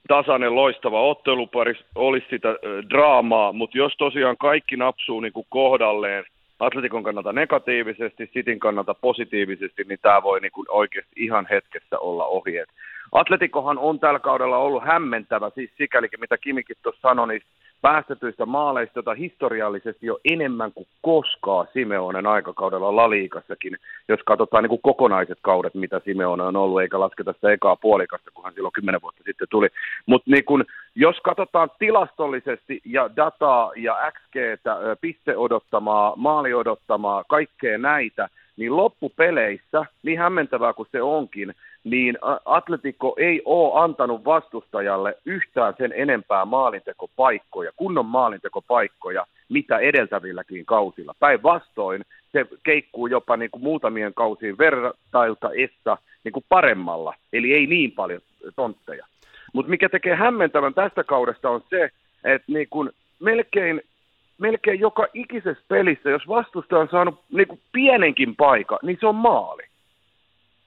tasainen loistava ottelupari, olisi sitä äh, draamaa, mutta jos tosiaan kaikki napsuu niin kuin kohdalleen, Atletikon kannalta negatiivisesti, Sitin kannalta positiivisesti, niin tämä voi niin kuin oikeasti ihan hetkessä olla ohi. Et Atletikohan on tällä kaudella ollut hämmentävä, siis sikälikin mitä Kimikin tuossa sanoi, niin päästetyistä maaleista, jota historiallisesti jo enemmän kuin koskaan Simeonen aikakaudella Laliikassakin, jos katsotaan niin kuin kokonaiset kaudet, mitä Simeone on ollut, eikä lasketa sitä ekaa puolikasta, kun hän silloin kymmenen vuotta sitten tuli. Mutta niin jos katsotaan tilastollisesti ja dataa ja XGtä, piste odottamaa, maali odottamaa, kaikkea näitä, niin loppupeleissä, niin hämmentävää kuin se onkin, niin Atletico ei ole antanut vastustajalle yhtään sen enempää maalintekopaikkoja, kunnon maalintekopaikkoja, mitä edeltävilläkin kausilla. Päinvastoin se keikkuu jopa niin kuin muutamien kausien vertailta essa niin kuin paremmalla, eli ei niin paljon tontteja. Mutta mikä tekee hämmentävän tästä kaudesta on se, että niin kuin melkein, melkein joka ikisessä pelissä, jos vastustaja on saanut niin kuin pienenkin paikan, niin se on maali.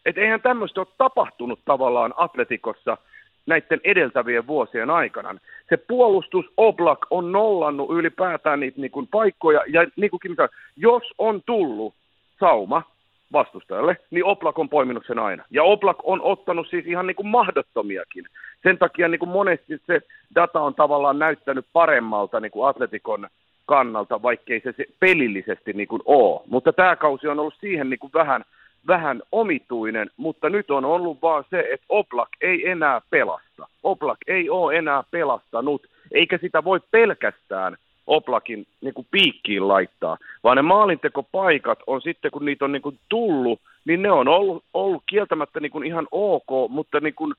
Et eihän tämmöistä ole tapahtunut tavallaan Atletikossa näiden edeltävien vuosien aikana. Se puolustus Oblak on nollannut ylipäätään niitä niin kuin paikkoja, ja niin kuin jos on tullut sauma vastustajalle, niin Oblak on poiminut sen aina. Ja Oblak on ottanut siis ihan niin kuin mahdottomiakin. Sen takia niin kuin monesti se data on tavallaan näyttänyt paremmalta niin kuin Atletikon kannalta, vaikkei se, se pelillisesti niin kuin ole. Mutta tämä kausi on ollut siihen niin kuin vähän, vähän omituinen, mutta nyt on ollut vaan se, että Oblak ei enää pelasta. Oblak ei ole enää pelastanut, eikä sitä voi pelkästään Oplakin niin kuin piikkiin laittaa, vaan ne maalintekopaikat on sitten, kun niitä on niin kuin tullut, niin ne on ollut, ollut kieltämättä niin kuin ihan ok, mutta niin kuin,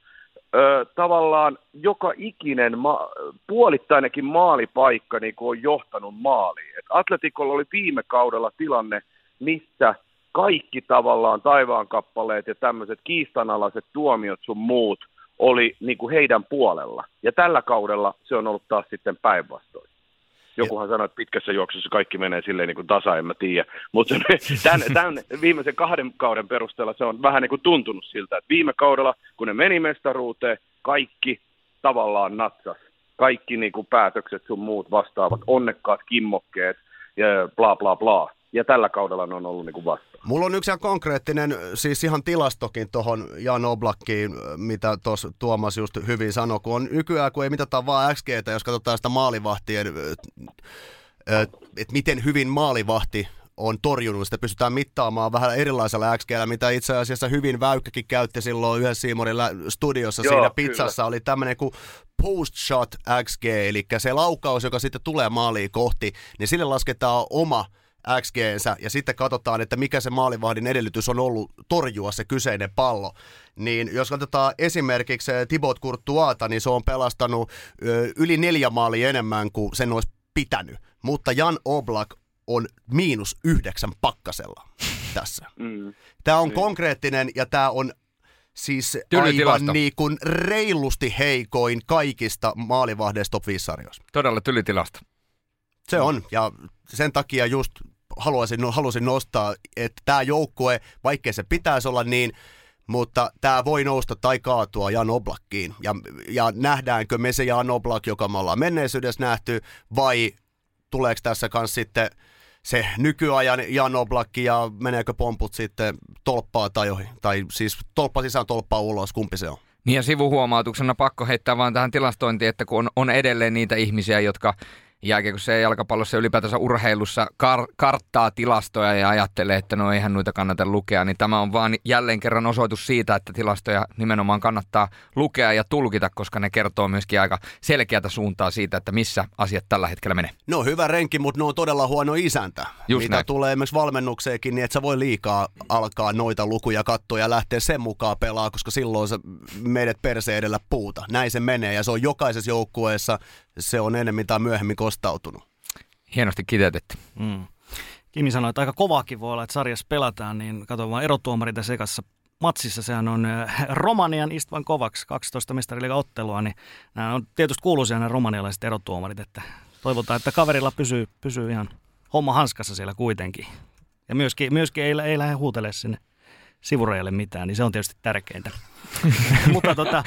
ö, tavallaan joka ikinen ma- puolittainenkin maalipaikka niin kuin on johtanut maaliin. Et Atletikolla oli viime kaudella tilanne, missä kaikki tavallaan taivaankappaleet ja tämmöiset kiistanalaiset tuomiot sun muut oli niin kuin heidän puolella. Ja tällä kaudella se on ollut taas sitten päinvastoin. Jokuhan sanoi, että pitkässä juoksussa kaikki menee silleen niin kuin tasa, en mä tiedä. Mutta tämän, tämän viimeisen kahden kauden perusteella se on vähän niin kuin tuntunut siltä, että viime kaudella, kun ne meni mestaruuteen, kaikki tavallaan natsas. Kaikki niin kuin päätökset sun muut vastaavat, onnekkaat kimmokkeet ja bla bla bla. Ja tällä kaudella ne on ollut niin kuin vasta. Mulla on yksi ihan konkreettinen, siis ihan tilastokin tuohon Jan Oblakkiin, mitä tuossa Tuomas just hyvin sanoi, kun on nykyään, kun ei mitata vaan XGtä, jos katsotaan sitä maalivahtien, että miten hyvin maalivahti on torjunut, sitä pystytään mittaamaan vähän erilaisella XGllä, mitä itse asiassa hyvin Väykkäkin käytti silloin yhdessä Siimorin studiossa Joo, siinä kyllä. pizzassa, oli tämmöinen kuin post-shot XG, eli se laukaus, joka sitten tulee maaliin kohti, niin sille lasketaan oma xg ja sitten katsotaan, että mikä se maalivahdin edellytys on ollut torjua se kyseinen pallo. Niin jos katsotaan esimerkiksi eh, Thibaut Courtoisata, niin se on pelastanut ö, yli neljä maalia enemmän kuin sen olisi pitänyt. Mutta Jan Oblak on miinus yhdeksän pakkasella tässä. Mm. Tämä on konkreettinen ja tämä on siis aivan niin kuin reilusti heikoin kaikista maalivahdeista top 5 sarjoissa. Todella tylytilasta. Se on, ja sen takia just haluaisin, no, halusin nostaa, että tämä joukkue, vaikkei se pitäisi olla niin, mutta tämä voi nousta tai kaatua Jan Oblakkiin. Ja, ja nähdäänkö me se Jan Oblak, joka me ollaan menneisyydessä nähty, vai tuleeko tässä kanssa sitten se nykyajan Jan Oblakki ja meneekö pomput sitten tolppaa tai ohi, tai siis tolppa sisään tolppaa ulos, kumpi se on? Niin ja sivuhuomautuksena pakko heittää vaan tähän tilastointiin, että kun on, on edelleen niitä ihmisiä, jotka jääkiekossa ja jalkapallossa ja ylipäätänsä urheilussa kar- karttaa tilastoja ja ajattelee, että no eihän noita kannata lukea, niin tämä on vaan jälleen kerran osoitus siitä, että tilastoja nimenomaan kannattaa lukea ja tulkita, koska ne kertoo myöskin aika selkeätä suuntaa siitä, että missä asiat tällä hetkellä menee. No hyvä renki, mutta ne on todella huono isäntä. Just Mitä näin. tulee esimerkiksi valmennukseenkin, niin et sä voi liikaa alkaa noita lukuja katsoa ja lähteä sen mukaan pelaa, koska silloin sä meidät perse edellä puuta. Näin se menee ja se on jokaisessa joukkueessa, se on enemmän tai myöhemmin kostautunut. Hienosti kiteytetty. Mm. Kimi sanoi, että aika kovaakin voi olla, että sarjassa pelataan, niin katso vaan erotuomarit ja sekassa matsissa. Sehän on äh, Romanian Istvan Kovaks 12 mestariliigan ottelua, niin nämä on tietysti kuuluisia nämä romanialaiset erotuomarit, että toivotaan, että kaverilla pysyy, pysyy ihan homma hanskassa siellä kuitenkin. Ja myöskin, myöskin ei, ei lähde huutelemaan sinne sivurajalle mitään, niin se on tietysti tärkeintä. Mutta tota,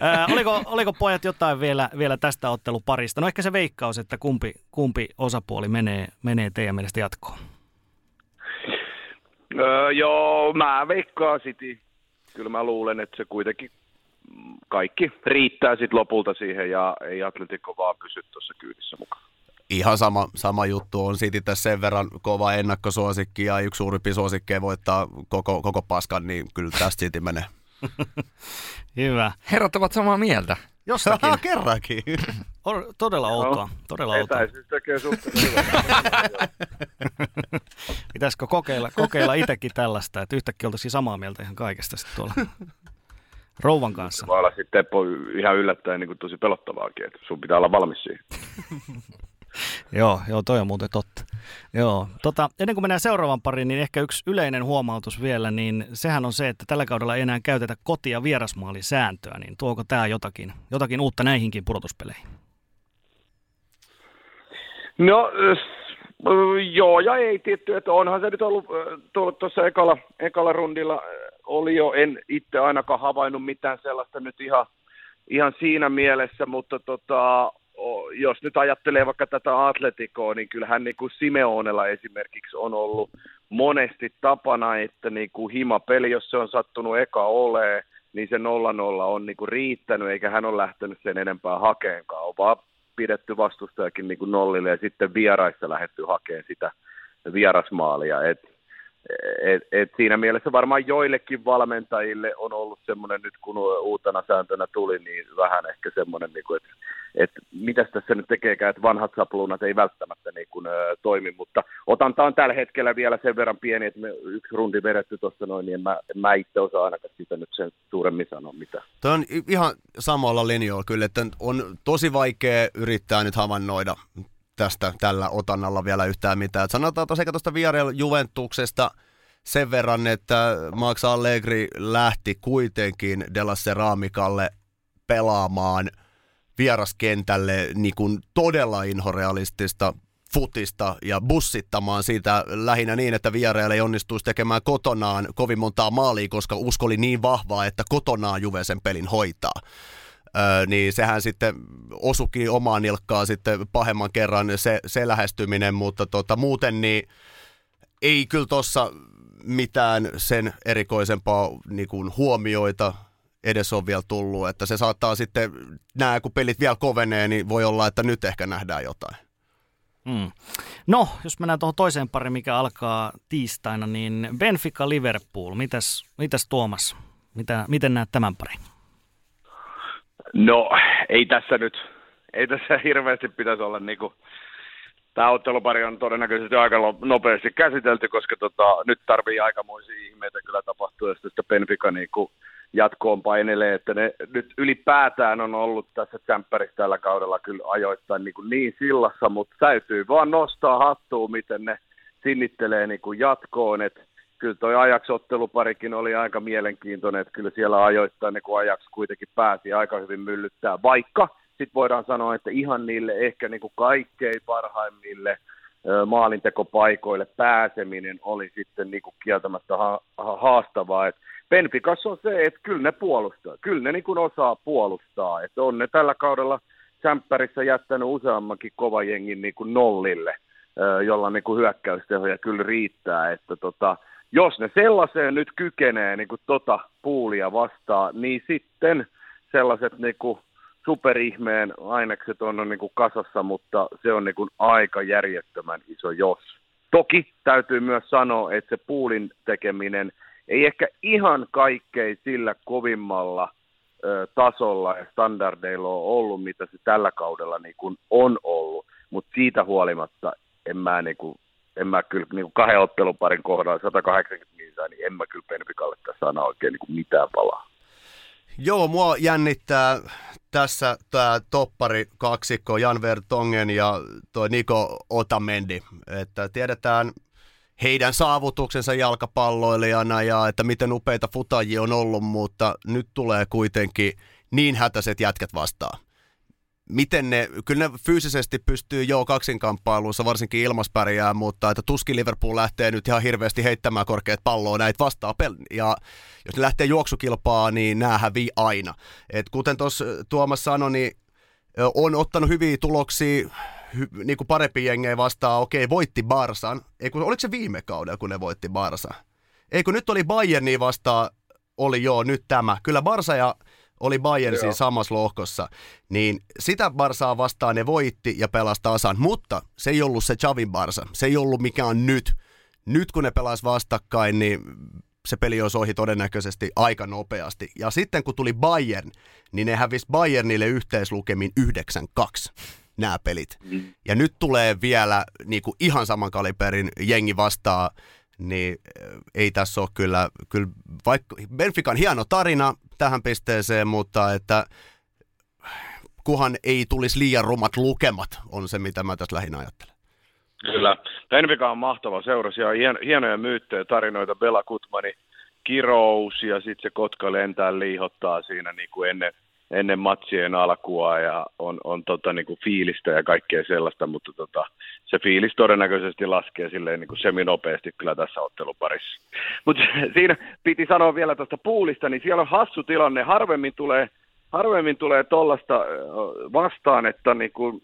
ää, oliko, oliko pojat jotain vielä, vielä tästä otteluparista? No ehkä se veikkaus, että kumpi, kumpi osapuoli menee, menee teidän mielestä jatkoon. Öö, joo, mä veikkaan City. Kyllä mä luulen, että se kuitenkin kaikki riittää sitten lopulta siihen ja ei Atletico vaan pysy tuossa kyydissä mukaan. Ihan sama, sama juttu on City tässä sen verran kova ennakkosuosikki ja yksi suurimpi suosikki voittaa koko, koko paskan, niin kyllä tästä City menee. Hyvä. Herrat ovat samaa mieltä. Jostakin. Kerrankin. On todella outoa. Todella outoa. Etäisyys tekee. Pitäisikö kokeilla, kokeilla itsekin tällaista, että yhtäkkiä oltaisiin samaa mieltä ihan kaikesta sitten tuolla Rouvan kanssa. Voi olla sitten Teppo ihan yllättäen niin kuin tosi pelottavaakin, että sun pitää olla valmis siihen. Joo, joo, toi on muuten totta. Joo, tota, ennen kuin mennään seuraavan pariin, niin ehkä yksi yleinen huomautus vielä, niin sehän on se, että tällä kaudella ei enää käytetä koti- ja vierasmaalisääntöä, niin tuoko tämä jotakin, jotakin uutta näihinkin pudotuspeleihin? No, joo ja ei tietty, että onhan se nyt ollut tuossa ekalla, ekalla rundilla, oli jo, en itse ainakaan havainnut mitään sellaista nyt ihan, ihan siinä mielessä, mutta tota, jos nyt ajattelee vaikka tätä atletikoa, niin kyllähän niin kuin Simeonella esimerkiksi on ollut monesti tapana, että niin kuin himapeli, jos se on sattunut eka olee, niin se 0-0 on niin kuin riittänyt, eikä hän ole lähtenyt sen enempää hakeenkaan, vaan pidetty vastustajakin niin kuin nollille ja sitten vieraissa lähetty hakemaan sitä vierasmaalia. Et, et, et siinä mielessä varmaan joillekin valmentajille on ollut semmoinen nyt, kun uutena sääntönä tuli, niin vähän ehkä semmoinen, niin että et mitäs tässä nyt tekeekään, että vanhat sapluunat ei välttämättä niin kuin, ö, toimi, mutta otanta on tällä hetkellä vielä sen verran pieni, että me yksi rundi vedetty tuossa noin, niin en mä, en mä itse osaa ainakaan sitä nyt sen suuremmin sanoa mitään. Toi on ihan samalla linjoilla kyllä, että on tosi vaikea yrittää nyt havainnoida tästä tällä otannalla vielä yhtään mitään. Sanotaan tosiaan tuosta Villarreal Juventuksesta sen verran, että Max Allegri lähti kuitenkin Della Ceramikalle pelaamaan vieraskentälle niin kuin todella inhorealistista futista ja bussittamaan siitä lähinnä niin, että Villarreal ei onnistuisi tekemään kotonaan kovin montaa maalia, koska usko oli niin vahvaa, että kotonaan Juve sen pelin hoitaa. Niin sehän sitten osuki omaan nilkkaan sitten pahemman kerran se, se lähestyminen, mutta tota, muuten niin ei kyllä tuossa mitään sen erikoisempaa niin kuin huomioita edes on vielä tullut, että se saattaa sitten, nämä kun pelit vielä kovenee, niin voi olla, että nyt ehkä nähdään jotain. Mm. No, jos mennään tuohon toiseen pariin, mikä alkaa tiistaina, niin Benfica Liverpool. Mitäs, mitäs Tuomas? Mitä, miten näet tämän parin? No, ei tässä nyt, ei tässä hirveästi pitäisi olla niinku, tämä ottelupari on todennäköisesti aika nopeasti käsitelty, koska tota, nyt tarvii aikamoisia ihmeitä kyllä tapahtua, jos tästä Benfica niinku jatkoon painelee, että ne nyt ylipäätään on ollut tässä tsemppärissä tällä kaudella kyllä ajoittain niin, kuin niin sillassa, mutta täytyy vaan nostaa hattua, miten ne sinnittelee niin kuin jatkoon, että kyllä toi Ajax-otteluparikin oli aika mielenkiintoinen, että kyllä siellä ajoittain ne kun Ajax kuitenkin pääsi aika hyvin myllyttää, vaikka sitten voidaan sanoa, että ihan niille ehkä niin kuin kaikkein parhaimmille maalintekopaikoille pääseminen oli sitten niin kuin kieltämättä ha- ha- haastavaa. Et Benficassa on se, että kyllä ne puolustaa, kyllä ne niin kuin osaa puolustaa, että on ne tällä kaudella Sämppärissä jättänyt useammankin kova jengin niin kuin nollille, jolla niin kuin hyökkäystehoja kyllä riittää, että tota, jos ne sellaiseen nyt kykenee niin kuin tota puulia vastaan, niin sitten sellaiset niin kuin superihmeen ainekset on, niin kuin kasassa, mutta se on niin kuin aika järjettömän iso jos. Toki täytyy myös sanoa, että se puulin tekeminen ei ehkä ihan kaikkein sillä kovimmalla ö, tasolla ja standardeilla ole ollut, mitä se tällä kaudella niin kuin on ollut, mutta siitä huolimatta en mä, niin kuin, en mä kyllä niin kahden otteluparin kohdalla 180 miinsaa, niin en mä kyllä Benficalle tässä aina oikein niin mitään palaa. Joo, mua jännittää tässä tämä toppari kaksikko Jan Vertongen ja toi Niko Otamendi. Että tiedetään heidän saavutuksensa jalkapalloilijana ja että miten upeita futajia on ollut, mutta nyt tulee kuitenkin niin hätäiset jätkät vastaan. Miten ne, kyllä ne fyysisesti pystyy jo kaksinkamppailuissa varsinkin ilmaspärjää, mutta että tuskin Liverpool lähtee nyt ihan hirveästi heittämään korkeat palloa näitä vastaan. Pel- Ja jos ne lähtee juoksukilpaa, niin nämä hävii aina. Et kuten tuossa Tuomas sanoi, niin on ottanut hyviä tuloksia hy, niin kuin parempi jengejä vastaan. Okei, voitti Barsan. Ei, kun, oliko se viime kaudella, kun ne voitti Barsan? Ei, kun nyt oli Bayernia vastaan, oli joo, nyt tämä. Kyllä Barsa ja oli Bayern siinä samassa lohkossa, niin sitä Barsaa vastaan ne voitti ja pelasi tasan, mutta se ei ollut se Chavin Barsa, se ei ollut mikään nyt. Nyt kun ne pelas vastakkain, niin se peli olisi ohi todennäköisesti aika nopeasti. Ja sitten kun tuli Bayern, niin ne hävisi Bayernille yhteislukemin 9-2 nämä pelit. Ja nyt tulee vielä niin kuin ihan saman kaliberin jengi vastaan niin äh, ei tässä ole kyllä, kyllä vaikka Benfican hieno tarina tähän pisteeseen, mutta että kuhan ei tulisi liian rumat lukemat, on se mitä mä tässä lähinnä ajattelen. Kyllä. Benfica on mahtava seura. Siellä on hien, hienoja myyttejä, tarinoita. Bela Kutmani, kirous ja sitten se kotka lentää liihottaa siinä niin kuin ennen, ennen matsien alkua ja on, on tota, niin kuin fiilistä ja kaikkea sellaista, mutta tota, se fiilis todennäköisesti laskee silleen niin kuin seminopeasti kyllä tässä otteluparissa. Mutta siinä piti sanoa vielä tuosta puulista, niin siellä on hassu tilanne. Harvemmin tulee, harvemmin tulee tollasta vastaan, että niin kuin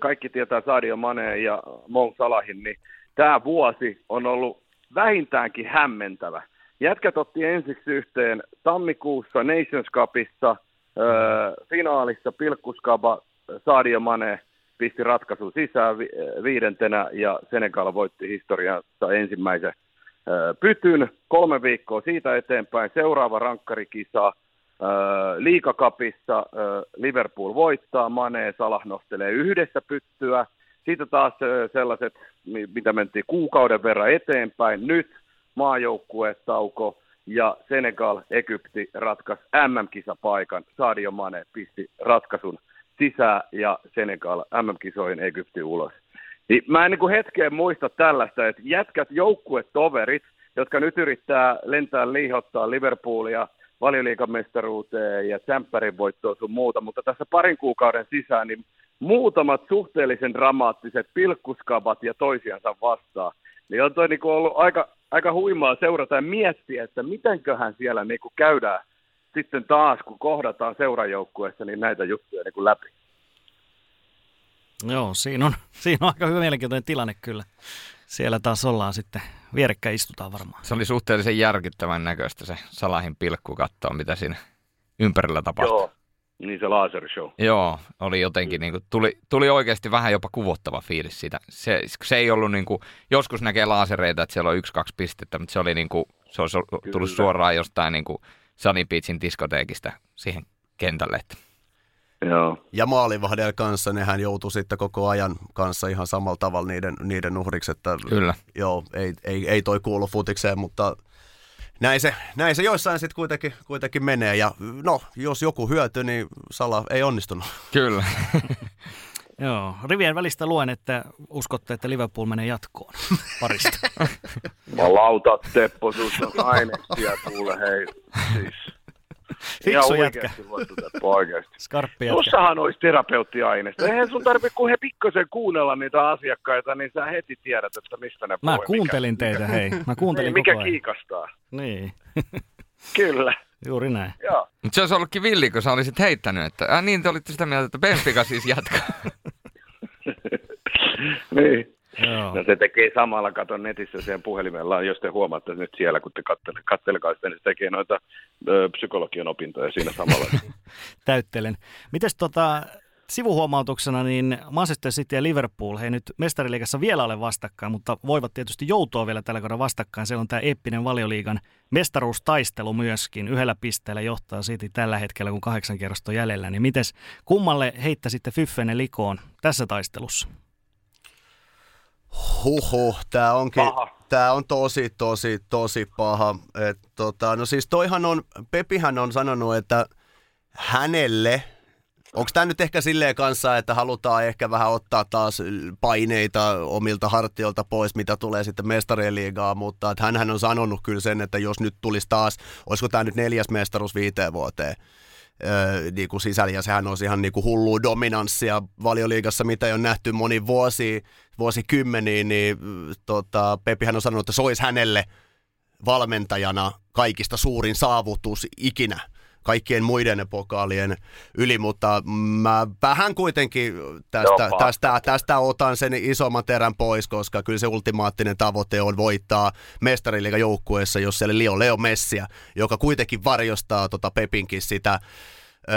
kaikki tietää Sadio Mane ja Mo Salahin, niin tämä vuosi on ollut vähintäänkin hämmentävä. Jätkät otti ensiksi yhteen tammikuussa Nations Cupissa, öö, finaalissa pilkkuskaba Sadio Mane pisti ratkaisu sisään vi- viidentenä ja Senegal voitti historiassa ensimmäisen öö, pytyn. Kolme viikkoa siitä eteenpäin seuraava rankkarikisa liikakapissa Liverpool voittaa, Mane Salah nostelee yhdessä pyttyä. Siitä taas sellaiset, mitä mentiin kuukauden verran eteenpäin. Nyt maajoukkuetauko ja Senegal, Egypti ratkaisi MM-kisapaikan. Sadio Mane pisti ratkaisun sisään ja Senegal MM-kisoihin Egypti ulos. Niin mä en niin kuin hetkeen muista tällaista, että jätkät joukkuetoverit, jotka nyt yrittää lentää liihottaa Liverpoolia valioliikamestaruuteen ja tsemppärin voittoon sun muuta, mutta tässä parin kuukauden sisään niin muutamat suhteellisen dramaattiset pilkkuskabat ja toisiansa vastaan. Niin on toi niinku ollut aika, aika huimaa seurata ja miettiä, että mitenköhän siellä niinku käydään sitten taas, kun kohdataan seurajoukkueessa, niin näitä juttuja niinku läpi. Joo, siinä on, siinä on aika hyvä mielenkiintoinen tilanne kyllä. Siellä taas ollaan sitten, vierekkäin istutaan varmaan. Se oli suhteellisen järkyttävän näköistä se Salahin pilkku katsoa, mitä siinä ympärillä tapahtui. Joo, niin se laser show. Joo, oli jotenkin, niin kuin, tuli, tuli oikeasti vähän jopa kuvottava fiilis siitä. Se, se ei ollut niin kuin, joskus näkee laasereita, että siellä on yksi, kaksi pistettä, mutta se oli niin kuin, se olisi tullut Kyllä. suoraan jostain niin kuin Sunny Beachin diskoteekista siihen kentälle. Että Joo. Ja maalivahdella kanssa, nehän joutui sitten koko ajan kanssa ihan samalla tavalla niiden, niiden uhriksi, että Kyllä. joo, ei, ei, ei toi kuulu futikseen, mutta näin se, näin se joissain sitten kuitenkin, kuitenkin menee. Ja no, jos joku hyötyy, niin Sala ei onnistunut. Kyllä. Joo, rivien välistä luen, että uskotte, että Liverpool menee jatkoon parista. Lauta Teppo, susta on aineksia kuule, hei. Siis, Fiksu ihan jätkä. oikeasti oikeasti. Skarppi jätkä. Tossahan olisi terapeuttiaineista. Eihän sun tarvitse kuin he pikkasen kuunnella niitä asiakkaita, niin sä heti tiedät, että mistä ne Mä kuuntelin mikä, teitä, hei. Mä Mikä, kuuntelin mikä koko ajan. kiikastaa. Niin, Kyllä, juuri näin. joo. Mutta se olisi ollutkin villi, kun sä olisit heittänyt, että äh, niin te olitte sitä mieltä, että Benfica siis jatkaa. niin. Joo. No se tekee samalla, katon netissä siihen puhelimella, jos te huomaatte nyt siellä, kun te kattele, kattelekaa sitä, niin se tekee noita ö, psykologian opintoja siinä samalla. täyttelen. Mites tota, sivuhuomautuksena, niin Manchester City ja Liverpool, he nyt mestariliigassa vielä ole vastakkain, mutta voivat tietysti joutua vielä tällä kaudella vastakkain. Siellä on tämä eeppinen valioliigan mestaruustaistelu myöskin. Yhdellä pisteellä johtaa City tällä hetkellä, kun kahdeksan kierrosta on jäljellä. Niin mites kummalle heittäisitte Fyffenen likoon tässä taistelussa? Huhu, tää onkin, Paha. tää on tosi, tosi, tosi paha. Et, tota, no siis toihan on, Pepihän on sanonut, että hänelle, onko tämä nyt ehkä silleen kanssa, että halutaan ehkä vähän ottaa taas paineita omilta hartioilta pois, mitä tulee sitten mestarien liigaa, mutta että hänhän on sanonut kyllä sen, että jos nyt tulisi taas, olisiko tämä nyt neljäs mestaruus viiteen vuoteen, niin kuin sisällä, ja sehän olisi ihan niin kuin hullua dominanssia valioliigassa, mitä ei ole nähty moni vuosi, vuosikymmeniin, niin tota, Pepihän on sanonut, että se olisi hänelle valmentajana kaikista suurin saavutus ikinä kaikkien muiden pokaalien yli, mutta mä vähän kuitenkin tästä, tästä, tästä otan sen isomman terän pois, koska kyllä se ultimaattinen tavoite on voittaa joukkueessa, jos siellä Leo Leo Messiä, joka kuitenkin varjostaa tota Pepinkin sitä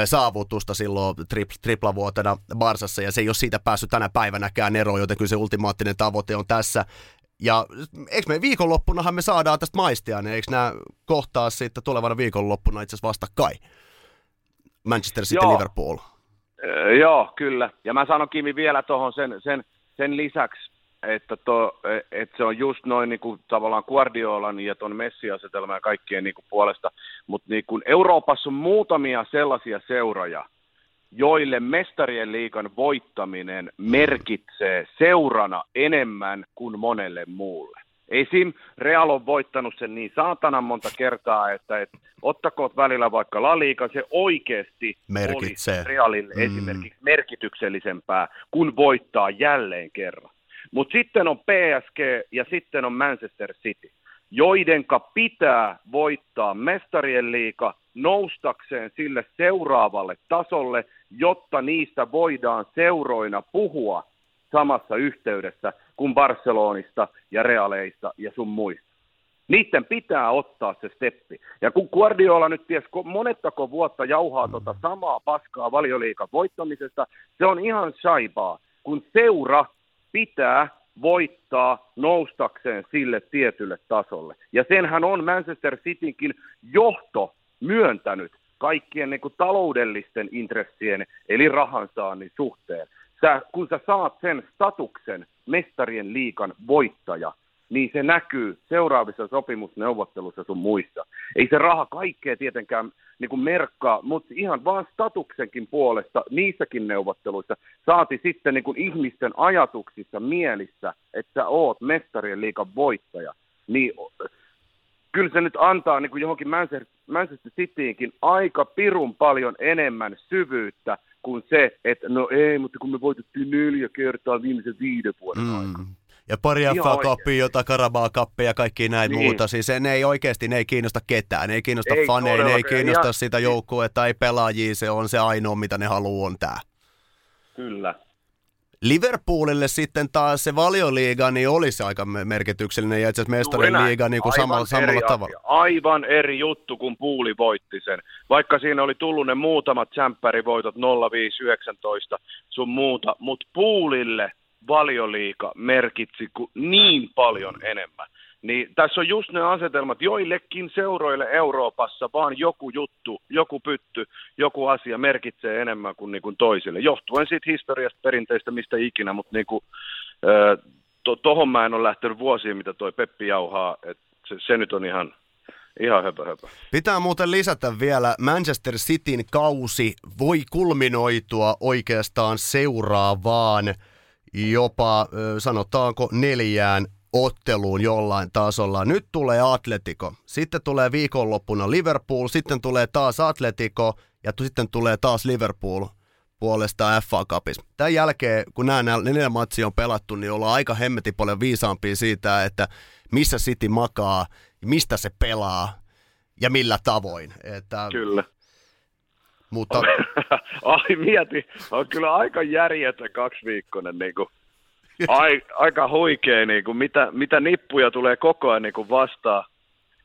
saavutusta silloin tripl- triplavuotena Barsassa, ja se ei ole siitä päässyt tänä päivänäkään eroon, joten kyllä se ultimaattinen tavoite on tässä. Ja eikö me viikonloppunahan me saadaan tästä maistia, niin eikö nämä kohtaa sitten tulevana viikonloppuna itse asiassa vastakkain? Manchester City, Joo. Liverpool. Ö, joo, kyllä. Ja mä sanon Kimi vielä tuohon sen, sen, sen lisäksi, että, to, että se on just noin niin kuin tavallaan Guardiolan ja tuon Messi-asetelman ja kaikkien niin kuin puolesta, mutta niin kuin Euroopassa on muutamia sellaisia seuroja, joille mestarien liikan voittaminen merkitsee seurana enemmän kuin monelle muulle. Esim. Real on voittanut sen niin saatanan monta kertaa, että et, ottakoot välillä vaikka La Liga, se oikeasti Merkitsee. olisi Realille Mm. mm. esimerkiksi merkityksellisempää, kun voittaa jälleen kerran. Mutta sitten on PSG ja sitten on Manchester City, joidenka pitää voittaa mestarien liiga noustakseen sille seuraavalle tasolle, jotta niistä voidaan seuroina puhua samassa yhteydessä kuin Barcelonista ja Realeista ja sun muista. Niiden pitää ottaa se steppi. Ja kun Guardiola nyt ties ko- monettako vuotta jauhaa tota samaa paskaa valioliikan voittamisesta, se on ihan saipaa, kun seura pitää voittaa noustakseen sille tietylle tasolle. Ja senhän on Manchester Citynkin johto myöntänyt kaikkien niin kuin taloudellisten intressien eli rahansaannin suhteen. Sä, kun sä saat sen statuksen mestarien liikan voittaja, niin se näkyy seuraavissa sopimusneuvotteluissa sun muissa. Ei se raha kaikkea tietenkään niin kuin merkkaa, mutta ihan vaan statuksenkin puolesta niissäkin neuvotteluissa saati sitten niin kuin ihmisten ajatuksissa, mielissä, että sä oot mestarien liikan voittaja. Niin kyllä se nyt antaa niin kuin johonkin Manchester, Manchester Cityinkin aika pirun paljon enemmän syvyyttä kuin se, että no ei, mutta kun me voitettiin neljä kertaa viimeisen viiden vuoden mm. aikana. Ja pari Ihan FA oikein. Cupia, jota Karabaa Cupia ja kaikki näitä Niin. muuta. Siis ne ei oikeasti, ne ei kiinnosta ketään. Ne ei kiinnosta Ei faneja, ne ei kiinnosta Ja- sitä joukkuetta, ei pelaajia. Se on se ainoa, mitä ne haluaa, on tää. Kyllä. Liverpoolille sitten taas se valioliiga niin olisi aika me- merkityksellinen ja itse asiassa näin. liiga niin kuin samalla, samalla tavalla. Aivan eri juttu, kun Puuli voitti sen. Vaikka siinä oli tullut ne muutamat tsemppärivoitot 0519 sun muuta, mutta Puulille valioliiga merkitsi niin paljon enemmän. Niin tässä on just ne asetelmat, joillekin seuroille Euroopassa vaan joku juttu, joku pytty, joku asia merkitsee enemmän kuin, niin kuin toisille. Johtuen siitä historiasta, perinteistä, mistä ikinä, mutta niin kuin, to, tohon mä en ole lähtenyt vuosiin, mitä toi Peppi jauhaa, että se, se nyt on ihan, ihan höpö höpö. Pitää muuten lisätä vielä, Manchester Cityn kausi voi kulminoitua oikeastaan seuraavaan jopa, sanotaanko, neljään otteluun jollain tasolla. Nyt tulee Atletico, sitten tulee viikonloppuna Liverpool, sitten tulee taas Atletico ja sitten tulee taas Liverpool puolesta FA Cupissa. Tämän jälkeen, kun nämä neljä matsia on pelattu, niin ollaan aika hemmetin paljon viisaampia siitä, että missä City makaa, mistä se pelaa ja millä tavoin. Että, Kyllä. mutta Ai mieti, on kyllä aika järjetön kaksiviikkoinen niin kuin, aika huikea, niin kuin, mitä, mitä nippuja tulee koko ajan niin kuin vastaan.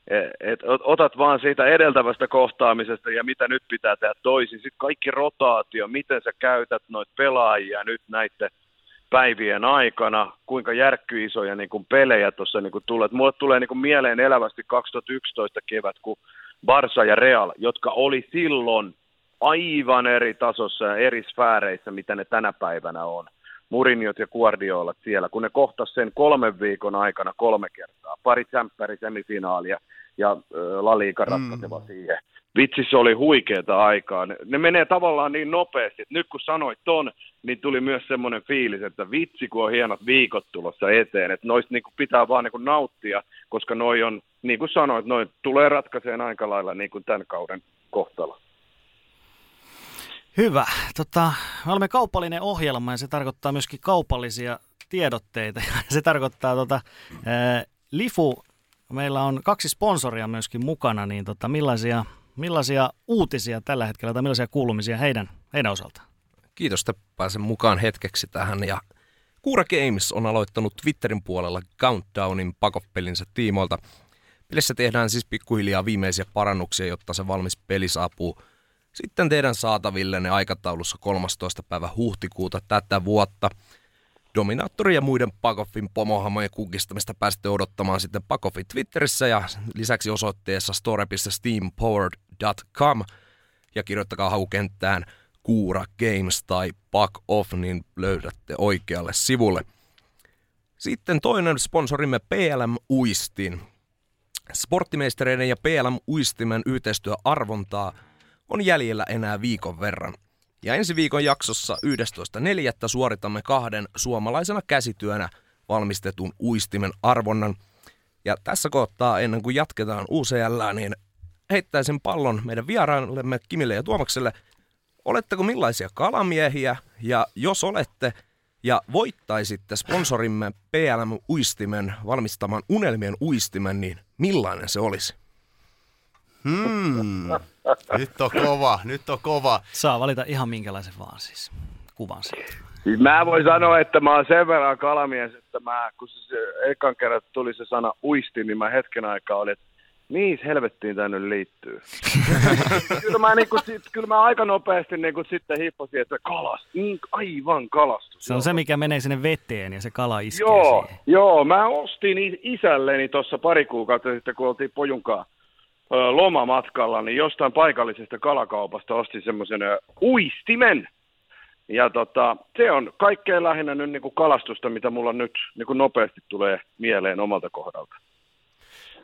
E- Et, ot- otat vaan siitä edeltävästä kohtaamisesta ja mitä nyt pitää tehdä toisin. Sitten kaikki rotaatio, miten sä käytät noita pelaajia nyt näiden päivien aikana, kuinka järkkyisoja niin kuin pelejä tuossa niin kuin tulee. Mulle tulee niin kuin mieleen elävästi 2011 kevät, kun Barça ja Real, jotka oli silloin aivan eri tasossa ja eri sfääreissä, mitä ne tänä päivänä on. Mourinhot ja Guardiolat siellä, kun ne kohtas sen kolmen viikon aikana kolme kertaa. Pari tsemppäri semifinaalia ja La Liga ratkaiseva mm. siihen. Vitsi, se oli huikeeta aikaa. Ne, ne menee tavallaan niin nopeasti, että nyt kun sanoit ton, niin tuli myös semmoinen fiilis, että vitsi, kun on hienot viikot tulossa eteen, että noista niin pitää vaan niin nauttia, koska noi on, niin kuin sanoit, noi tulee ratkaiseen aika lailla niin kuin tämän kauden kohtalo. Hyvä. Tota, me olemme kaupallinen ohjelma ja se tarkoittaa myöskin kaupallisia tiedotteita. Se tarkoittaa tota, ää, Lifu, meillä on kaksi sponsoria myöskin mukana, niin tota, millaisia, millaisia uutisia tällä hetkellä tai millaisia kuulumisia heidän, heidän osaltaan? Kiitos, että pääsen mukaan hetkeksi tähän. Ja Kuura Games on aloittanut Twitterin puolella Countdownin pakoppelinsä tiimoilta. Pelissä tehdään siis pikkuhiljaa viimeisiä parannuksia, jotta se valmis peli saapuu sitten teidän saatavillenne aikataulussa 13. päivä huhtikuuta tätä vuotta. Dominaattori ja muiden Pakoffin pomohamojen kukistamista pääsette odottamaan sitten Pakoffin Twitterissä ja lisäksi osoitteessa store.steampowered.com ja kirjoittakaa haukenttään Kuura Games tai Pack Off, niin löydätte oikealle sivulle. Sitten toinen sponsorimme PLM Uistin. Sporttimeistereiden ja PLM Uistimen yhteistyöarvontaa on jäljellä enää viikon verran. Ja ensi viikon jaksossa 11.4. suoritamme kahden suomalaisena käsityönä valmistetun uistimen arvonnan. Ja tässä kohtaa ennen kuin jatketaan UCL, niin heittäisin pallon meidän vieraillemme Kimille ja Tuomakselle. Oletteko millaisia kalamiehiä ja jos olette ja voittaisitte sponsorimme PLM Uistimen valmistaman unelmien uistimen, niin millainen se olisi? Hmm. Nyt on kova, nyt on kova. Saa valita ihan minkälaisen vaan siis kuvan siitä. Siis mä voin sanoa, että mä oon sen verran kalamies, että mä, kun se, se ekan kerran tuli se sana uisti, niin mä hetken aikaa olin, että mihin helvettiin tämä nyt liittyy. kyllä, mä, niin kuin, sit, kyllä mä aika nopeasti niin kuin, sitten hippasin, että kalas, niin, aivan kalastus. Se on se, mikä menee sinne veteen ja se kala iskee Joo, siihen. joo, mä ostin isälleni tuossa pari kuukautta sitten, kun oltiin pojunkaan lomamatkalla, niin jostain paikallisesta kalakaupasta ostin semmoisen uistimen. Ja tota, se on kaikkein lähinnä nyt niin kuin kalastusta, mitä mulla nyt niin kuin nopeasti tulee mieleen omalta kohdalta.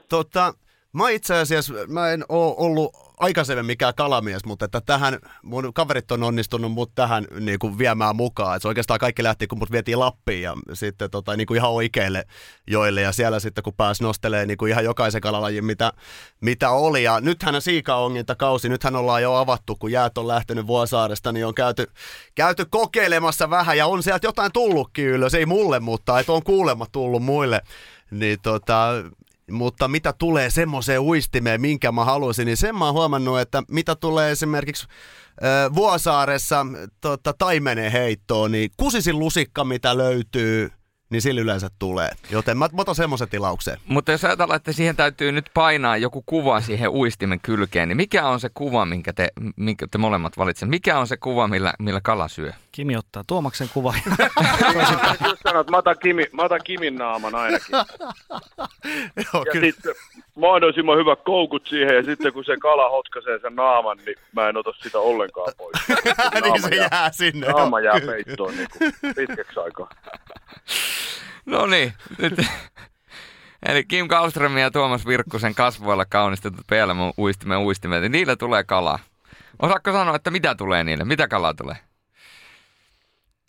Tota, mä itse asiassa, mä en oo ollut aikaisemmin mikään kalamies, mutta että tähän, mun kaverit on onnistunut mut tähän niin kuin viemään mukaan. Et se oikeastaan kaikki lähti, kun mut vietiin Lappiin ja sitten tota, niin kuin ihan oikeille joille ja siellä sitten kun pääsi nostelemaan niin kuin ihan jokaisen kalalajin, mitä, mitä oli. Ja nythän siikaonginta kausi, nythän ollaan jo avattu, kun jäät on lähtenyt Vuosaaresta, niin on käyty, käyty kokeilemassa vähän ja on sieltä jotain tullutkin ylös, ei mulle, mutta et on kuulemma tullut muille. Niin tota, mutta mitä tulee semmoiseen uistimeen, minkä mä halusin, niin sen mä oon huomannut, että mitä tulee esimerkiksi ö, Vuosaaressa tota, taimenen heittoon, niin kusisin lusikka, mitä löytyy, niin sillä yleensä tulee. Joten mä, mä otan semmoisen tilaukseen. Mutta jos ajatellaan, että siihen täytyy nyt painaa joku kuva siihen uistimen kylkeen, niin mikä on se kuva, minkä te, minkä te molemmat valitsette? Mikä on se kuva, millä, millä kala syö? Kimi ottaa Tuomaksen kuva. Just että mä otan, Kimi, mä otan Kimin naaman ainakin. Joo, Ja sitten mahdollisimman hyvät koukut siihen, ja sitten kun se kala hotkaisee sen naaman, niin mä en ota sitä ollenkaan pois. niin se jää sinne. Naama jää Kyllä. peittoon niin kuin pitkäksi aikaa. No niin, nyt. Eli Kim Kallström ja Tuomas Virkkusen kasvoilla kaunistetut PLM uistimen uistimet, niin niillä tulee kalaa. Osaatko sanoa, että mitä tulee niille? Mitä kalaa tulee?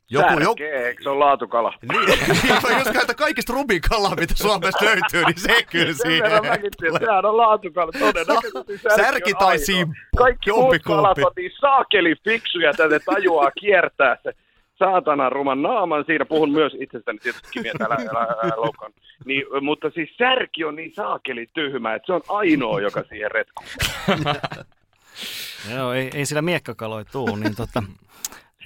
Joku, joku, Tärkeä, eikö se on laatukala? niin, niin, jos käytä kaikista rubikalaa, mitä Suomesta löytyy, niin se kyllä siihen. että sehän on laatukala. Todennäköisesti särki, Särki tai siim- Kaikki muut kalat on niin saakeli fiksuja, että ne tajuaa kiertää se saatanan ruman naaman. Siinä puhun myös itsestäni tietysti täällä älä, älä loukkaan. Niin, mutta siis särki on niin saakeli tyhmä, että se on ainoa, joka siihen retkuu. joo, ei, ei sillä miekkakaloja tuu, niin tota.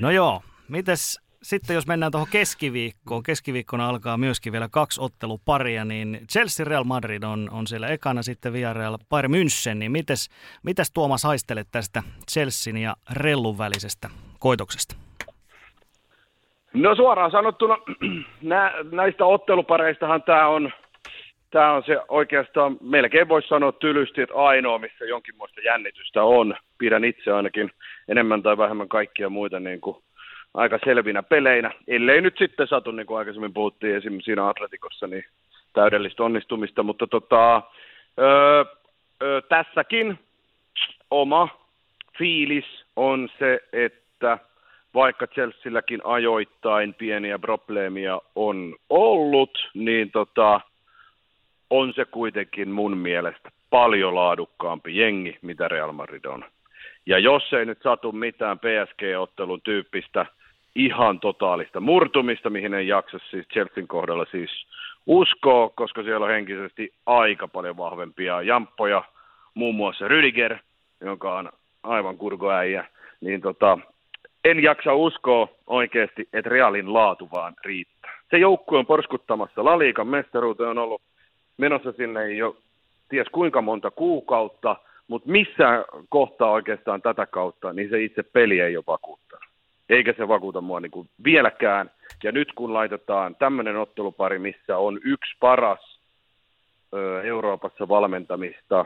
No joo, mites sitten jos mennään tuohon keskiviikkoon, keskiviikkona alkaa myöskin vielä kaksi otteluparia, niin Chelsea Real Madrid on, on siellä ekana sitten Villarreal Bayern München, niin mites, mitäs Tuomas haistelet tästä Chelsean ja Rellun välisestä koitoksesta? No suoraan sanottuna nä, näistä ottelupareistahan tämä on, tää on se oikeastaan, melkein voisi sanoa tylysti, että ainoa, missä jonkinmoista jännitystä on. Pidän itse ainakin enemmän tai vähemmän kaikkia muita niin kuin aika selvinä peleinä. Ellei nyt sitten satu, niin kuin aikaisemmin puhuttiin esimerkiksi siinä Atletikossa, niin täydellistä onnistumista. Mutta tota, öö, öö, tässäkin oma fiilis on se, että vaikka Chelsealläkin ajoittain pieniä probleemia on ollut, niin tota, on se kuitenkin mun mielestä paljon laadukkaampi jengi, mitä Real Madrid on. Ja jos ei nyt satu mitään PSG-ottelun tyyppistä ihan totaalista murtumista, mihin ei jaksa siis Chelsean kohdalla siis uskoa, koska siellä on henkisesti aika paljon vahvempia jamppoja, muun muassa Rüdiger, joka on aivan kurkoäijä, niin tota, en jaksa uskoa oikeasti, että Realin laatu vaan riittää. Se joukkue on porskuttamassa La Liigan mestaruuteen, on ollut menossa sinne jo ties kuinka monta kuukautta, mutta missään kohtaa oikeastaan tätä kautta, niin se itse peli ei ole vakuuttanut. Eikä se vakuuta mua niin kuin vieläkään. Ja nyt kun laitetaan tämmöinen ottelupari, missä on yksi paras Euroopassa valmentamista,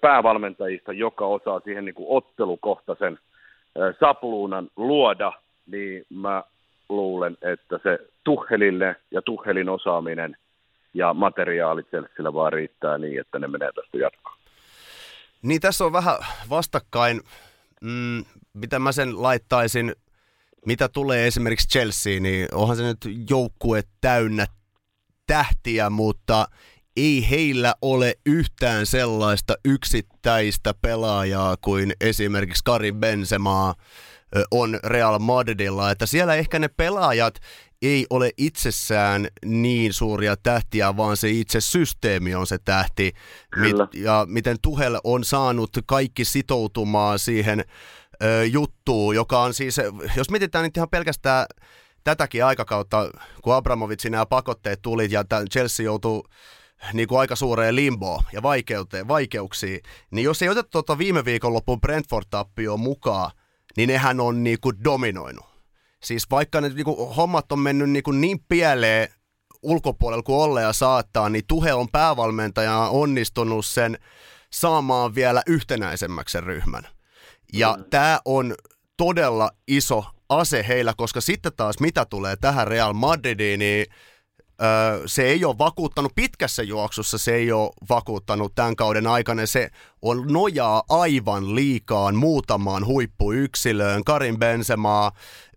päävalmentajista, joka osaa siihen niin kuin ottelukohtaisen sapluunan luoda, niin mä luulen, että se Tuhelille ja Tuhelin osaaminen ja materiaalit Chelsealla vaan riittää niin, että ne menee tästä jatkoon. Niin tässä on vähän vastakkain, mm, mitä mä sen laittaisin, mitä tulee esimerkiksi Chelsea, niin onhan se nyt joukkue täynnä tähtiä, mutta ei heillä ole yhtään sellaista yksittäistä pelaajaa kuin esimerkiksi Karim Benzema ö, on Real Madridilla, että siellä ehkä ne pelaajat ei ole itsessään niin suuria tähtiä, vaan se itse systeemi on se tähti. Kyllä. Mit, ja miten Tuhel on saanut kaikki sitoutumaan siihen ö, juttuun, joka on siis, jos mietitään nyt ihan pelkästään tätäkin aikakautta, kun Abramovitsin nämä pakotteet tuli ja Chelsea joutuu niin kuin aika suureen limboon ja vaikeuteen, vaikeuksiin, niin jos ei oteta tuota viime viikonlopun Brentford-tappioon mukaan, niin nehän on niin kuin dominoinut. Siis vaikka ne niin kuin, hommat on mennyt niin, kuin niin pieleen ulkopuolella kuin olla ja saattaa, niin Tuhe on päävalmentaja onnistunut sen saamaan vielä yhtenäisemmäksi sen ryhmän. Ja mm. tämä on todella iso ase heillä, koska sitten taas mitä tulee tähän Real Madridiin, niin se ei ole vakuuttanut pitkässä juoksussa, se ei ole vakuuttanut tämän kauden aikana. Se on nojaa aivan liikaan muutamaan huippuyksilöön. Karin Benzema,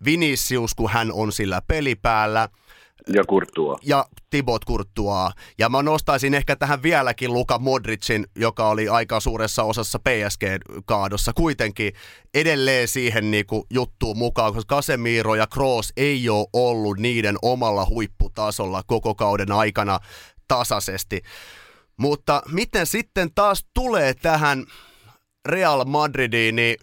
Vinicius, kun hän on sillä pelipäällä – Ja Kurtua. ja Tibot Courtois. Ja mä nostaisin ehkä tähän vieläkin Luka Modricin, joka oli aika suuressa osassa PSG-kaadossa, kuitenkin edelleen siihen niinku juttuun mukaan, koska Casemiro ja Kroos ei ole ollut niiden omalla huipputasolla koko kauden aikana tasaisesti. Mutta miten sitten taas tulee tähän Real Madridiin, niin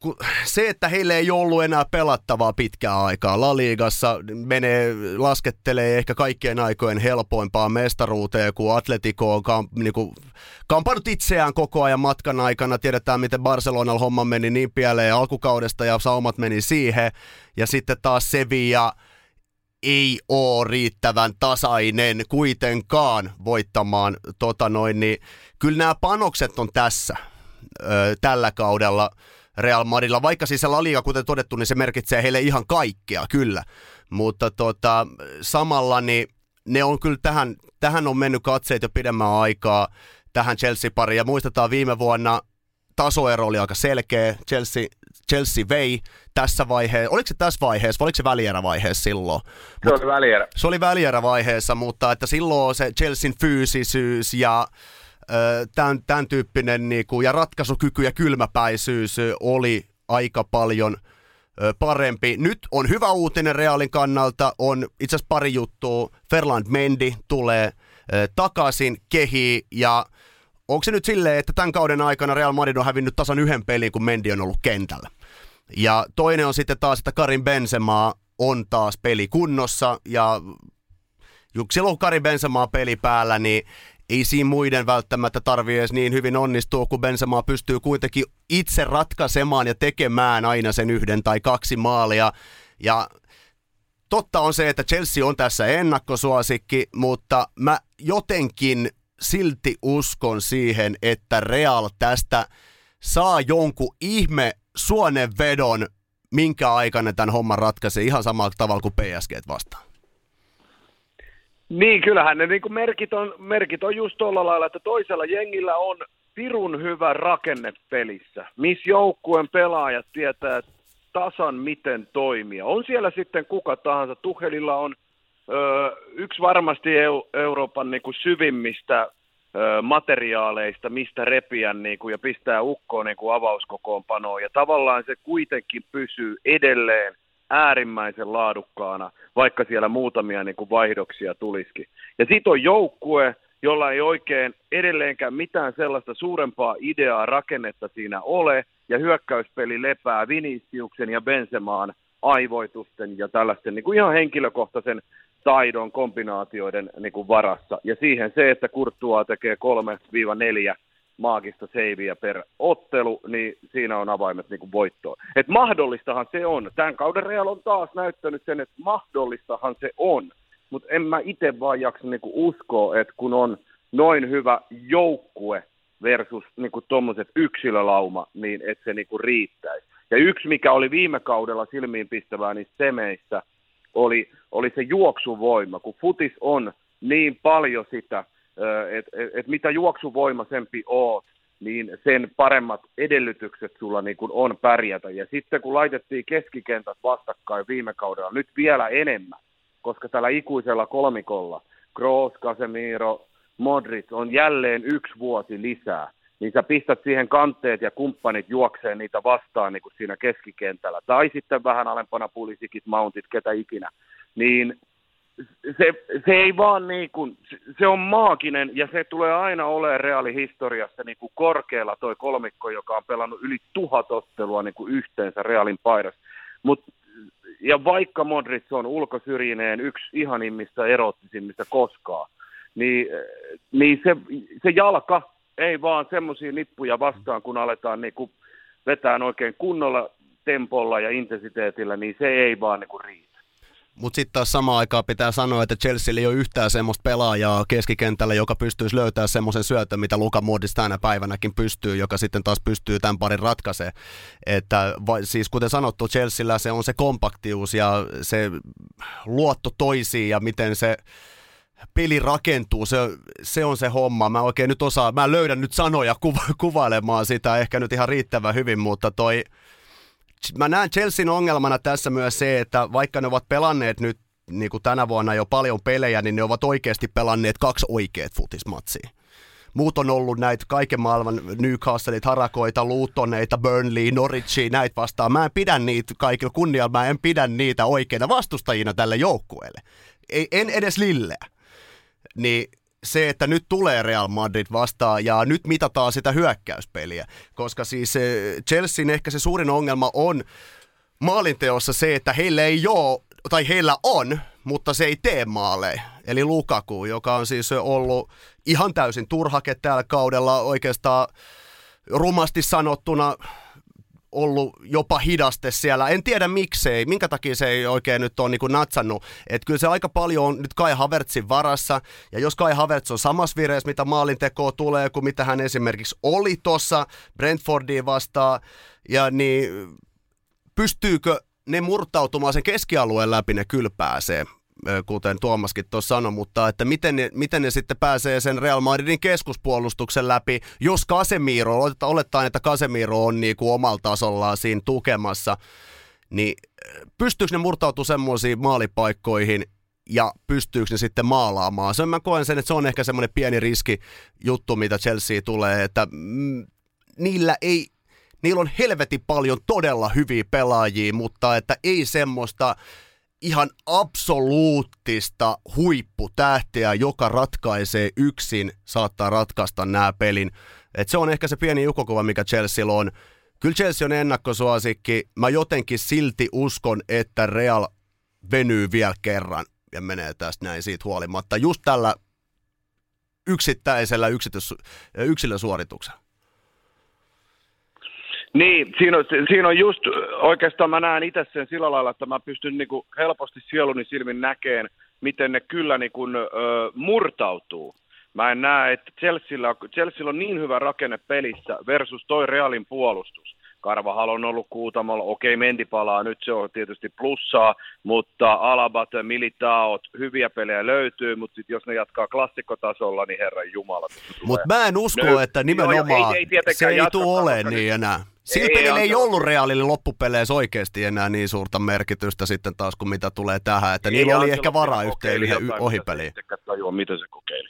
kun se, että heille ei ollut enää pelattavaa pitkää aikaa. La Ligassa menee, laskettelee ehkä kaikkien aikojen helpoimpaa mestaruuteen, kun Atletico on kam, niin kuin, kampannut itseään koko ajan matkan aikana. Tiedetään, miten Barcelonalla homma meni niin pieleen alkukaudesta ja saumat meni siihen. Ja sitten taas Sevilla ei ole riittävän tasainen kuitenkaan voittamaan tota noin, niin kyllä nämä panokset on tässä ö, tällä kaudella Real Madridilla, vaikka siis se La Liga, kuten todettu, niin se merkitsee heille ihan kaikkea, kyllä. Mutta tota, samalla niin ne on kyllä tähän, tähän on mennyt katseet jo pidemmän aikaa tähän Chelsea-pariin. Ja muistetaan viime vuonna tasoero oli aika selkeä. Chelsea, Chelsea vei tässä vaiheessa. Oliko se tässä vaiheessa vai oliko se välierävaiheessa silloin? Se oli välierä. Se oli välierävaiheessa, mutta että silloin se Chelsean fyysisyys ja tämän, tämän tyyppinen niinku, ja ratkaisukyky ja kylmäpäisyys oli aika paljon parempi. Nyt on hyvä uutinen Realin kannalta, on itse asiassa pari juttua. Ferland Mendy tulee takaisin kehi ja onko se nyt silleen, että tämän kauden aikana Real Madrid on hävinnyt tasan yhden pelin, kun Mendy on ollut kentällä. Ja toinen on sitten taas, että Karin Benzema on taas peli kunnossa ja silloin kun Karin Benzema on peli päällä, niin ei siinä muiden välttämättä tarvii edes niin hyvin onnistua, kun Benzema pystyy kuitenkin itse ratkaisemaan ja tekemään aina sen yhden tai kaksi maalia. Ja totta on se, että Chelsea on tässä ennakkosuosikki, mutta mä jotenkin silti uskon siihen, että Real tästä saa jonkun ihme suonenvedon, minkä aikana tämän homman ratkaisee ihan samalla tavalla kuin PSG vastaan. Niin, kyllähän ne niin merkit, on, merkit on just tuolla lailla, että toisella jengillä on pirun hyvä rakenne pelissä, missä joukkueen pelaajat tietää tasan miten toimia. On siellä sitten kuka tahansa. Tuhelilla on ö, yksi varmasti Eu- Euroopan niin kuin syvimmistä ö, materiaaleista, mistä repiä niin kuin, ja pistää ukkoon niin kuin avauskokoonpanoon. Ja tavallaan se kuitenkin pysyy edelleen äärimmäisen laadukkaana, vaikka siellä muutamia niin kuin vaihdoksia tulisikin. Ja sitten on joukkue, jolla ei oikein edelleenkään mitään sellaista suurempaa ideaa, rakennetta siinä ole, ja hyökkäyspeli lepää Viniciuksen ja Bensemaan aivoitusten ja tällaisten niin kuin ihan henkilökohtaisen taidon kombinaatioiden niin kuin varassa. Ja siihen se, että Kurttua tekee 3-4 maagista seiviä per ottelu, niin siinä on avaimet niin kuin voittoon. Et mahdollistahan se on. Tämän kauden Real on taas näyttänyt sen, että mahdollistahan se on. Mutta en mä itse vaan jaksa niin kuin uskoa, että kun on noin hyvä joukkue versus niin tuommoiset yksilölauma, niin että se niin kuin riittäisi. Ja yksi, mikä oli viime kaudella silmiinpistävää niissä semeissä, oli, oli se juoksuvoima, kun futis on niin paljon sitä, että et, et mitä juoksuvoimaisempi oot, niin sen paremmat edellytykset sulla niin kuin on pärjätä. Ja sitten kun laitettiin keskikentät vastakkain viime kaudella, nyt vielä enemmän, koska tällä ikuisella kolmikolla Kroos, Casemiro, Modric on jälleen yksi vuosi lisää, niin sä pistät siihen kanteet ja kumppanit juokseen niitä vastaan niin kuin siinä keskikentällä. Tai sitten vähän alempana pulisikit, mountit, ketä ikinä. Niin se, se ei vaan niin kuin, se on maaginen ja se tulee aina olemaan reaalihistoriassa niin kuin korkealla toi kolmikko, joka on pelannut yli tuhat ottelua niin kuin yhteensä Realin paidassa. Mut, ja vaikka Modric on ulkosyrjineen yksi ihanimmista erottisimmista koskaan, niin, niin se, se jalka ei vaan semmoisia nippuja vastaan, kun aletaan niin kuin vetää oikein kunnolla tempolla ja intensiteetillä, niin se ei vaan niin kuin riitä. Mutta sitten taas samaan aikaan pitää sanoa, että Chelsea ei ole yhtään semmoista pelaajaa keskikentällä, joka pystyisi löytämään semmoisen syötön, mitä Luka Modis tänä päivänäkin pystyy, joka sitten taas pystyy tämän parin ratkaisemaan. Että siis kuten sanottu, Chelsealla se on se kompaktius ja se luotto toisiin ja miten se peli rakentuu, se, se on se homma. Mä oikein nyt osaan, mä löydän nyt sanoja kuva, kuvailemaan sitä ehkä nyt ihan riittävän hyvin, mutta toi, mä näen Chelsean ongelmana tässä myös se, että vaikka ne ovat pelanneet nyt niin kuin tänä vuonna jo paljon pelejä, niin ne ovat oikeasti pelanneet kaksi oikeat futismatsia. Muut on ollut näitä kaiken maailman Newcastleit, Harakoita, Lutoneita, Burnley, Norwichia, näitä vastaan. Mä en pidä niitä kaikilla kunnialla, mä en pidä niitä oikeina vastustajina tälle joukkueelle. Ei, en edes Lilleä. Niin se, että nyt tulee Real Madrid vastaan ja nyt mitataan sitä hyökkäyspeliä, koska siis Chelsean ehkä se suurin ongelma on maalinteossa se, että heillä ei ole, tai heillä on, mutta se ei tee maaleja. Eli Lukaku, joka on siis ollut ihan täysin turhake tällä kaudella oikeastaan rumasti sanottuna ollut jopa hidaste siellä. En tiedä miksei, minkä takia se ei oikein nyt ole niin kuin natsannut. Että kyllä se aika paljon on nyt Kai Havertzin varassa. Ja jos Kai Havertz on samassa vireessä, mitä maalintekoa tulee, kuin mitä hän esimerkiksi oli tuossa Brentfordiin vastaan, ja niin pystyykö ne murtautumaan sen keskialueen läpi, ne kyllä pääsee kuten Tuomaskin tuossa sanoi, mutta että miten ne, miten ne sitten pääsee sen Real Madridin keskuspuolustuksen läpi, jos Casemiro, oletetaan, että Casemiro on niin kuin omalla tasollaan siinä tukemassa, niin pystyykö ne murtautumaan semmoisiin maalipaikkoihin, ja pystyykö ne sitten maalaamaan. Se mä koen sen, että se on ehkä semmoinen pieni riski juttu, mitä Chelsea tulee, että mm, niillä ei, niillä on helvetin paljon todella hyviä pelaajia, mutta että ei semmoista ihan absoluuttista huipputähteä, joka ratkaisee yksin, saattaa ratkaista nämä pelin. Et se on ehkä se pieni jukokuva, mikä Chelsea on. Kyllä Chelsea on ennakkosuosikki. Mä jotenkin silti uskon, että Real venyy vielä kerran ja menee tästä näin siitä huolimatta. Just tällä yksittäisellä yksilösuorituksella. Niin, siinä on, siinä on just, oikeastaan mä näen itse sen sillä lailla, että mä pystyn niin kuin helposti sieluni silmin näkeen, miten ne kyllä niin kuin, ö, murtautuu. Mä en näe, että Chelsealla, Chelsea on niin hyvä rakenne pelissä versus toi Realin puolustus. Karvahal on ollut kuutamolla, okei Mendi palaa, nyt se on tietysti plussaa, mutta Alabat, Militaot, hyviä pelejä löytyy, mutta sit jos ne jatkaa klassikkotasolla, niin herran jumala. Mutta mä en usko, että nimenomaan no, ei, ei se ei tule ole niin enää. Sillä ei, pelillä ei ollut Realille loppupeleissä oikeasti enää niin suurta merkitystä sitten taas, kuin mitä tulee tähän. Että ei niillä oli ehkä varaa yhteen ohipeliin. Tajua, mitä se kokeili.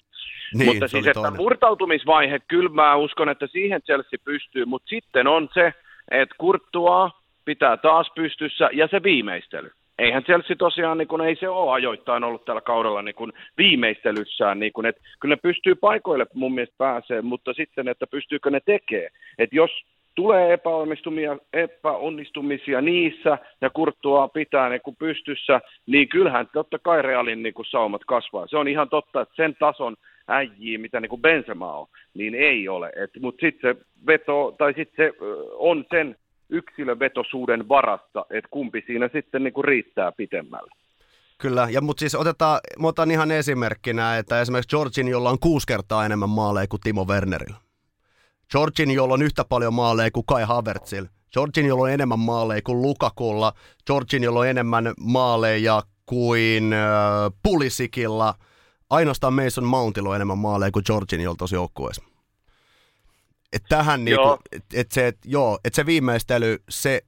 Niin, mutta siis, että toinen. murtautumisvaihe, kyllä mä uskon, että siihen Chelsea pystyy, mutta sitten on se, että Kurttua pitää taas pystyssä ja se viimeistely. Eihän Chelsea tosiaan, niin kun, ei se ole ajoittain ollut tällä kaudella niin kun viimeistelyssään. Niin kun, että kyllä ne pystyy paikoille mun mielestä pääsee, mutta sitten, että pystyykö ne tekemään. Että jos tulee epäonnistumisia, epäonnistumisia niissä ja Kurttua pitää niin kuin pystyssä, niin kyllähän totta kai Realin niin kuin saumat kasvaa. Se on ihan totta, että sen tason äijiä, mitä niin kuin Benzema on, niin ei ole. Mutta sitten se veto, tai sitten se on sen yksilövetosuuden varassa, että kumpi siinä sitten niin kuin riittää pitemmälle. Kyllä, ja mutta siis otetaan, otan ihan esimerkkinä, että esimerkiksi Georgin, jolla on kuusi kertaa enemmän maaleja kuin Timo Wernerillä. Georgin, jolla on yhtä paljon maaleja kuin Kai Havertzil. Georgin, jolla on enemmän maaleja kuin Lukakulla. Georgin, jolla on enemmän maaleja kuin äh, Pulisikilla. Ainoastaan Mason Mountilla on enemmän maaleja kuin Georginiolla tuossa joukkueessa. Et tähän niinku, Joo. et, et se, et, joo, et se viimeistely, se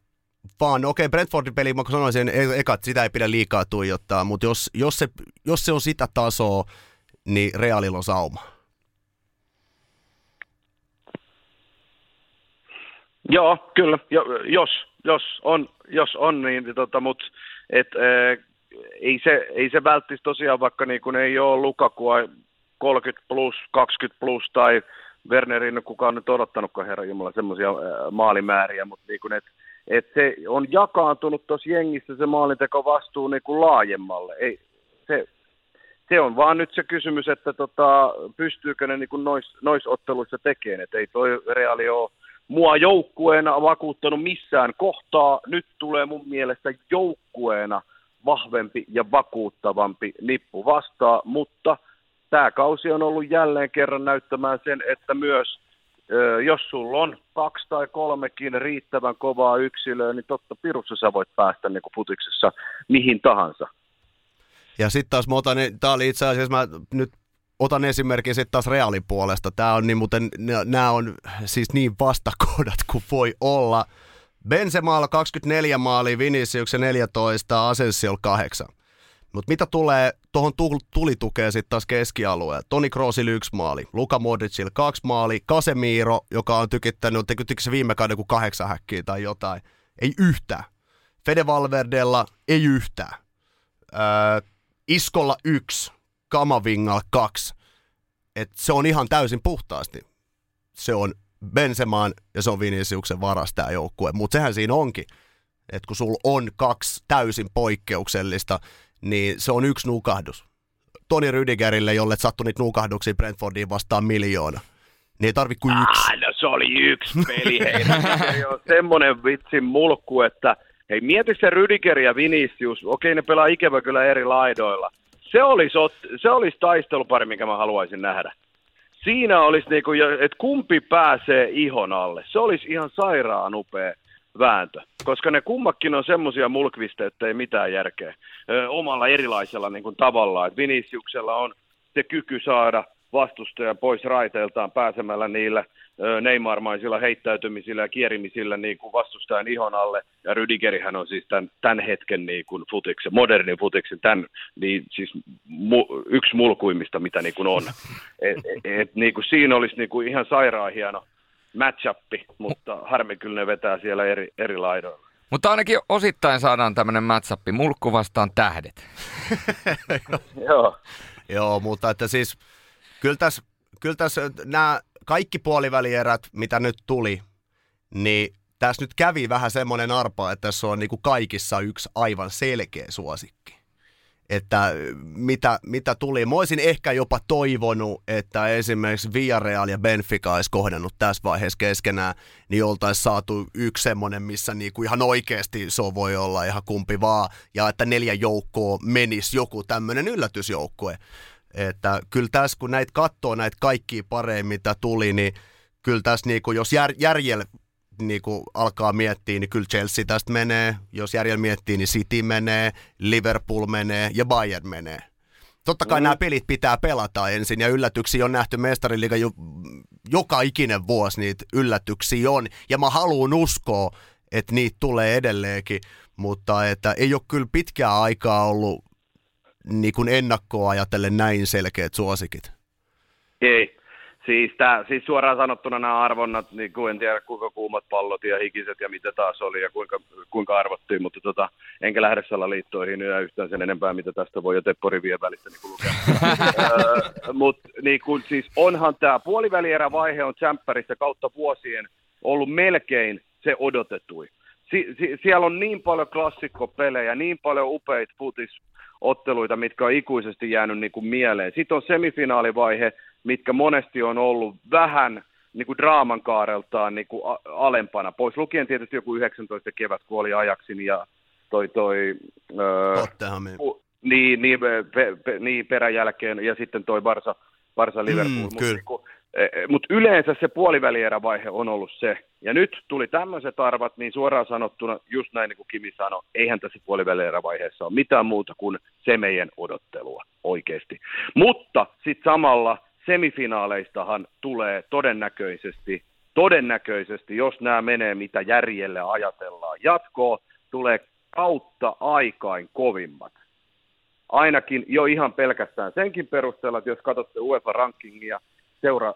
vaan, okei, okay, Brentfordin peli, mä sanoisin e- eka, että sitä ei pidä liikaa tuijottaa, mutta jos, jos, se, jos se on sitä tasoa, niin Realilla on sauma. Joo, kyllä, jo, jos, jos on, jos on niin, tota, mutta et, ei, se, ei se välttis tosiaan, vaikka niin kun ei ole Lukakua 30 plus, 20 plus tai Wernerin, kuka on nyt odottanutkaan herra Jumala semmoisia maalimääriä, mutta niin kun, et, et se on jakaantunut tuossa jengissä se maalinteko vastuu niin kuin laajemmalle. Ei, se, se on vaan nyt se kysymys, että tota, pystyykö ne niin nois, nois otteluissa tekemään. Et ei toi Reali ole mua joukkueena vakuuttanut missään kohtaa. Nyt tulee mun mielestä joukkueena vahvempi ja vakuuttavampi nippu vastaan, mutta tämä kausi on ollut jälleen kerran näyttämään sen, että myös jos sulla on kaksi tai kolmekin riittävän kovaa yksilöä, niin totta pirussa sä voit päästä niin kuin futiksessa mihin tahansa. Ja sitten taas mä otan, tää oli itse asiassa, mä nyt otan sitten taas Realin puolesta. Tää on niin muuten, nämä on siis niin vastakohdat kuin voi olla. Benzemaalla 24 maalia, Vinicius 14, Asensio 8. Mutta mitä tulee tuohon tulitukeen sitten taas keskialueella? Toni Kroosilla yksi maali, Luka Modricilla kaksi maali, Casemiro, joka on tykittänyt, tykikö se viime kauden kuin kahdeksan häkkiä tai jotain. Ei yhtään. Fede Valverdella ei yhtään. Öö, Iskolla yksi, Kamavingalla kaksi. Et se on ihan täysin puhtaasti. Se on Bensemaan ja se on Viniciuksen varas tämä joukkue. Mutta sehän siinä onkin, että kun sulla on kaksi täysin poikkeuksellista, niin se on yksi nukahdus. Toni Rydigerille, jolle sattui niitä nukahduksia Brentfordiin vastaan miljoona, niin ei tarvi kuin yksi. Ah, no se oli yksi peli, hei. Se on semmoinen vitsin mulkku, että hei mieti se Rydiger ja Vinicius, okei ne pelaa ikävä kyllä eri laidoilla. Se olisi, se olisi taistelupari, mikä mä haluaisin nähdä. Siinä olisi niinku, jo- että kumpi pääsee ihon alle. Se olisi ihan sairaan upea vääntö, koska ne kummakin on semmoisia mulkvisteja, että ei mitään järkeä. Ö, omalla erilaisella niin kuin tavallaan. Et Viniciuksella on se kyky saada vastustaja pois raiteiltaan pääsemällä niillä Neymar-maisilla heittäytymisillä ja kierimisillä niin kuin vastustajan ihon alle. Ja Rüdigerihän on siis tämän, tämän hetken niin kuin futiksen, modernin futiksen, tämän, niin siis mu, yksi mulkuimmista, mitä niin kuin on. Et, et, et, niin kuin siinä olisi niin kuin ihan sairaan hieno matchappi, mutta harmi kyllä ne vetää siellä eri, eri laidoilla. Mutta ainakin osittain saadaan tämmöinen matchappi, mulkku vastaan tähdet. Joo. Joo, mutta että siis kyllä tässä, kyllä tässä nämä kaikki puolivälierät, mitä nyt tuli, niin tässä nyt kävi vähän semmoinen arpa, että tässä on niinku kaikissa yksi aivan selkeä suosikki. Että mitä, mitä tuli. Mä olisin ehkä jopa toivonut, että esimerkiksi Villarreal ja Benfica olisi kohdannut tässä vaiheessa keskenään, niin oltaisiin saatu yksi semmoinen, missä niinku ihan oikeasti se voi olla ihan kumpi vaan, ja että neljä joukkoa menisi joku tämmöinen yllätysjoukkue. Että kyllä tässä, kun näitä katsoo näitä kaikkia pareja, mitä tuli, niin kyllä tässä niinku, jos jär, järjel niinku alkaa miettiä, niin kyllä Chelsea tästä menee. Jos järjel miettii, niin City menee, Liverpool menee ja Bayern menee. Totta kai mm. nämä pelit pitää pelata ensin ja yllätyksiä on nähty mestariliiga jo, joka ikinen vuosi niitä yllätyksiä on. Ja mä haluan uskoa, että niitä tulee edelleenkin, mutta että ei ole kyllä pitkää aikaa ollut niin kuin ennakkoa ajatellen näin selkeät suosikit. Ei. Siis, tää, siis suoraan sanottuna nämä arvonnat, niin kuin en tiedä kuinka kuumat pallot ja hikiset ja mitä taas oli ja kuinka, kuinka arvottiin, mutta tota, enkä lähde salaliittoihin ja yhtään sen enempää, mitä tästä voi jo Teppo rivien välistä niin lukea. Mutta niin kuin, siis onhan tämä puolivälierävaihe on Tsemppärissä kautta vuosien ollut melkein se odotetui. Si- si- siellä on niin paljon klassikkopelejä, niin paljon upeita futisotteluita, mitkä on ikuisesti jäänyt niin kuin mieleen. Sitten on semifinaalivaihe, mitkä monesti on ollut vähän niin kuin draaman kaareltaan niin kuin alempana. Pois lukien tietysti joku 19 kevät, kun oli Ajaksin ja toi, toi öö, pu- niin, niin, pe, pe, niin, perän jälkeen ja sitten toi Barsa, Barsa Liverpool. Mm, kyllä. niinku, Mutta yleensä se puolivälierävaihe on ollut se. Ja nyt tuli tämmöiset arvat, niin suoraan sanottuna, just näin niin kuin Kimi sanoi, eihän tässä puolivälierävaiheessa ole mitään muuta kuin se meidän odottelua oikeasti. Mutta sitten samalla semifinaaleissahan tulee todennäköisesti, todennäköisesti, jos nämä menee mitä järjelle ajatellaan jatkoa, tulee kautta aikain kovimmat. Ainakin jo ihan pelkästään senkin perusteella, että jos katsotte UEFA-rankingia, seura,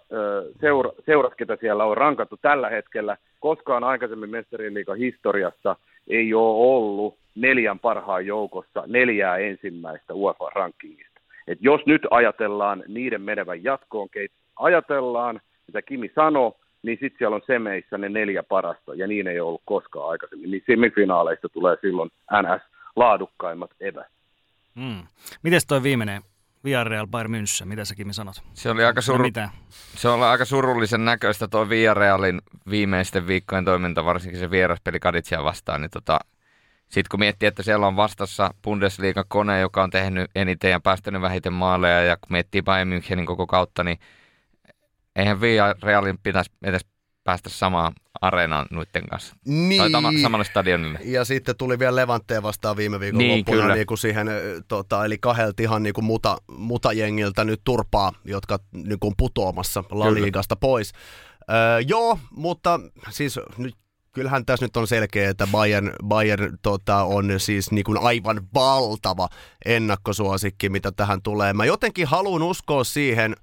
seura, seurat, ketä siellä on rankattu tällä hetkellä, koskaan aikaisemmin mestariliikan historiassa ei ole ollut neljän parhaan joukossa neljää ensimmäistä UEFA-rankingista. Et jos nyt ajatellaan niiden menevän jatkoon, keitä ajatellaan, mitä Kimi sanoi, niin sitten siellä on semeissä ne neljä parasta, ja niin ei ollut koskaan aikaisemmin. Niin semifinaaleista tulee silloin NS laadukkaimmat evät. Mm. Mites toi viimeinen Villarreal Bayern München, mitä säkin sanot? Se oli aika, suru... Mitä? se oli aika surullisen näköistä tuo Villarrealin viimeisten viikkojen toiminta, varsinkin se vieraspeli Kaditsia vastaan. Niin tota, sitten kun miettii, että siellä on vastassa Bundesliga kone, joka on tehnyt eniten ja päästänyt vähiten maaleja, ja kun miettii Bayern Münchenin koko kautta, niin eihän Villarrealin pitäisi edes päästä samaan areenaan noiden kanssa. Niin. Tai tama, samalle stadionille. Ja sitten tuli vielä Levantteen vastaan viime viikon Niin, loppuna, kyllä. niin kuin siihen, tota, eli kahdelta ihan niin kuin muta, mutajengiltä nyt turpaa, jotka niin kuin putoamassa La Kyllä. Ligasta pois. Öö, joo, mutta siis nyt kyllähän tässä nyt on selkeä, että Bayern, Bayern tota, on siis niin kuin aivan valtava ennakkosuosikki, mitä tähän tulee. Mä jotenkin haluan uskoa siihen,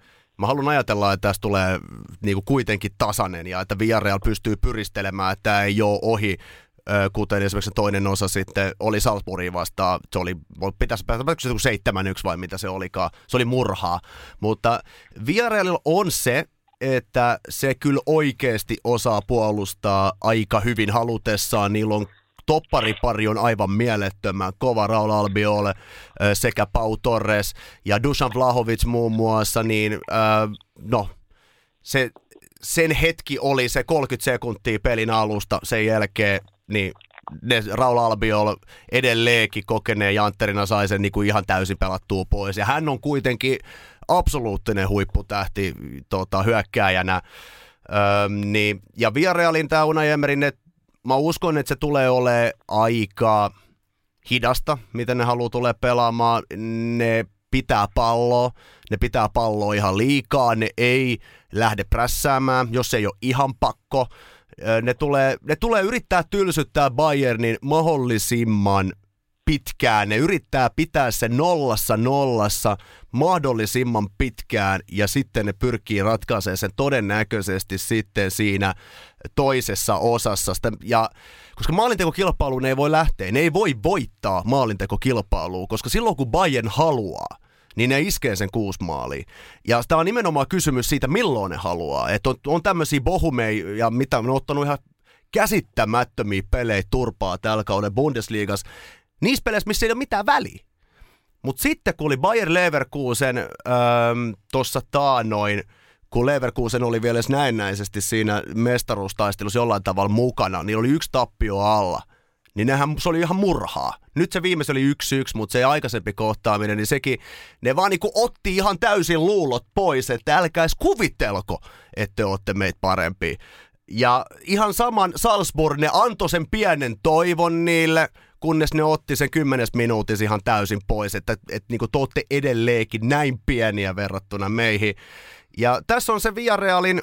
Mä haluan ajatella, että tästä tulee niin kuin kuitenkin tasainen ja että Villarreal pystyy pyristelemään, että tämä ei ole ohi, kuten esimerkiksi toinen osa sitten oli Salzburgin vastaan. Se oli, pitäisi päästä se 7-1 vai mitä se olikaan. Se oli murhaa. Mutta Villarrealilla on se, että se kyllä oikeasti osaa puolustaa aika hyvin halutessaan. Niillä on topparipari on aivan mielettömän kova Raul Albiol ö, sekä Pau Torres ja Dusan Vlahovic muun muassa, niin no, se, sen hetki oli se 30 sekuntia pelin alusta, sen jälkeen niin ne Raul Albiol edelleenkin kokeneen jantterina sai sen niin kuin ihan täysin pelattua pois. Ja hän on kuitenkin absoluuttinen huipputähti tota, hyökkääjänä. Öm, niin, ja Villarrealin tämä Unai Emery, ne, mä uskon, että se tulee olemaan aika hidasta, miten ne haluaa tulee pelaamaan. Ne pitää palloa, ne pitää palloa ihan liikaa, ne ei lähde prässäämään, jos ei ole ihan pakko. Ne tulee, ne tulee yrittää tylsyttää Bayernin mahdollisimman pitkään. Ne yrittää pitää sen nollassa nollassa mahdollisimman pitkään ja sitten ne pyrkii ratkaisemaan sen todennäköisesti sitten siinä toisessa osassa. Ja koska maalintekokilpailuun ei voi lähteä, ne ei voi voittaa maalintekokilpailua, koska silloin kun Bayern haluaa, niin ne iskee sen kuusi maalia. Ja tämä on nimenomaan kysymys siitä, milloin ne haluaa. Että on, on tämmöisiä bohumeja ja mitä on ottanut ihan käsittämättömiä pelejä turpaa tällä kauden Bundesliigassa. Niissä peleissä, missä ei ole mitään väliä. Mutta sitten kun oli Bayer Leverkusen öö, tuossa taanoin, kun Leverkusen oli vielä näennäisesti siinä mestaruustaistelussa jollain tavalla mukana, niin oli yksi tappio alla. Niin nehän, se oli ihan murhaa. Nyt se viimeis oli yksi yksi, mutta se aikaisempi kohtaaminen, niin sekin, ne vaan niinku otti ihan täysin luulot pois, että älkää edes kuvitelko, että te olette meitä parempi. Ja ihan saman Salzburg, ne antoi sen pienen toivon niille, kunnes ne otti sen kymmenes minuutissa ihan täysin pois, että, että niin te olette edelleenkin näin pieniä verrattuna meihin. Ja tässä on se Villarrealin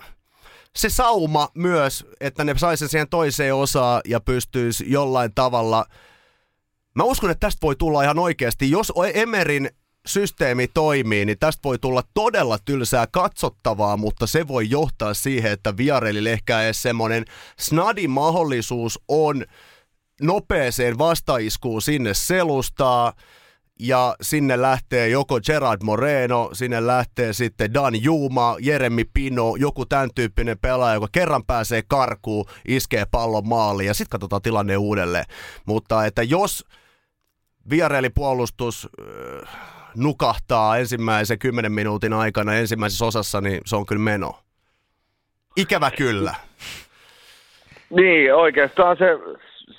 se sauma myös, että ne saisi siihen toiseen osaan ja pystyisi jollain tavalla... Mä uskon, että tästä voi tulla ihan oikeasti, jos Emerin systeemi toimii, niin tästä voi tulla todella tylsää katsottavaa, mutta se voi johtaa siihen, että Viarelille ehkä edes semmoinen snadi mahdollisuus on nopeeseen vastaiskuun sinne selustaa, ja sinne lähtee joko Gerard Moreno, sinne lähtee sitten Dan Juma, Jeremy Pino, joku tämän tyyppinen pelaaja, joka kerran pääsee karkuun, iskee pallon maaliin ja sitten katsotaan tilanne uudelleen. Mutta että jos Viarelin puolustus äh, nukahtaa ensimmäisen kymmenen minuutin aikana ensimmäisessä osassa, niin se on kyllä meno. Ikävä kyllä. Niin, oikeastaan se,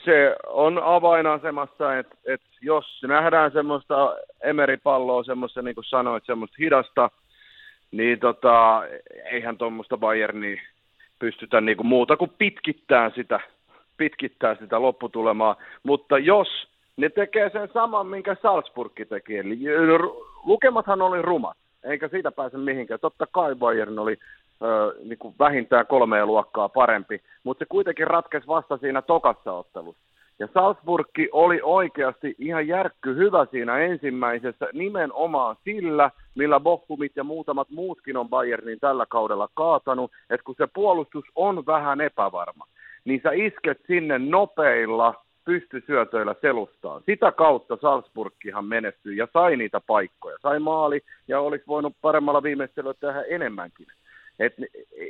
se on avainasemassa, että et jos nähdään semmoista emeripalloa, semmoista niin kuin sanoit, semmoista hidasta, niin tota, eihän tuommoista Bayernia pystytä niinku muuta kuin pitkittää sitä, pitkittää sitä lopputulemaa. Mutta jos ne tekee sen saman, minkä Salzburg teki, eli lukemathan oli rumat, eikä siitä pääse mihinkään. Totta kai Bayern oli niin kuin vähintään kolmea luokkaa parempi, mutta se kuitenkin ratkesi vasta siinä tokassa ottelussa. Ja Salzburgki oli oikeasti ihan järkky hyvä siinä ensimmäisessä nimenomaan sillä, millä Bochumit ja muutamat muutkin on Bayernin tällä kaudella kaatanut, että kun se puolustus on vähän epävarma, niin sä isket sinne nopeilla pystysyötöillä selustaa. Sitä kautta Salzburgkihan menestyi ja sai niitä paikkoja. Sai maali ja olisi voinut paremmalla viimeistelyllä tehdä enemmänkin. Et,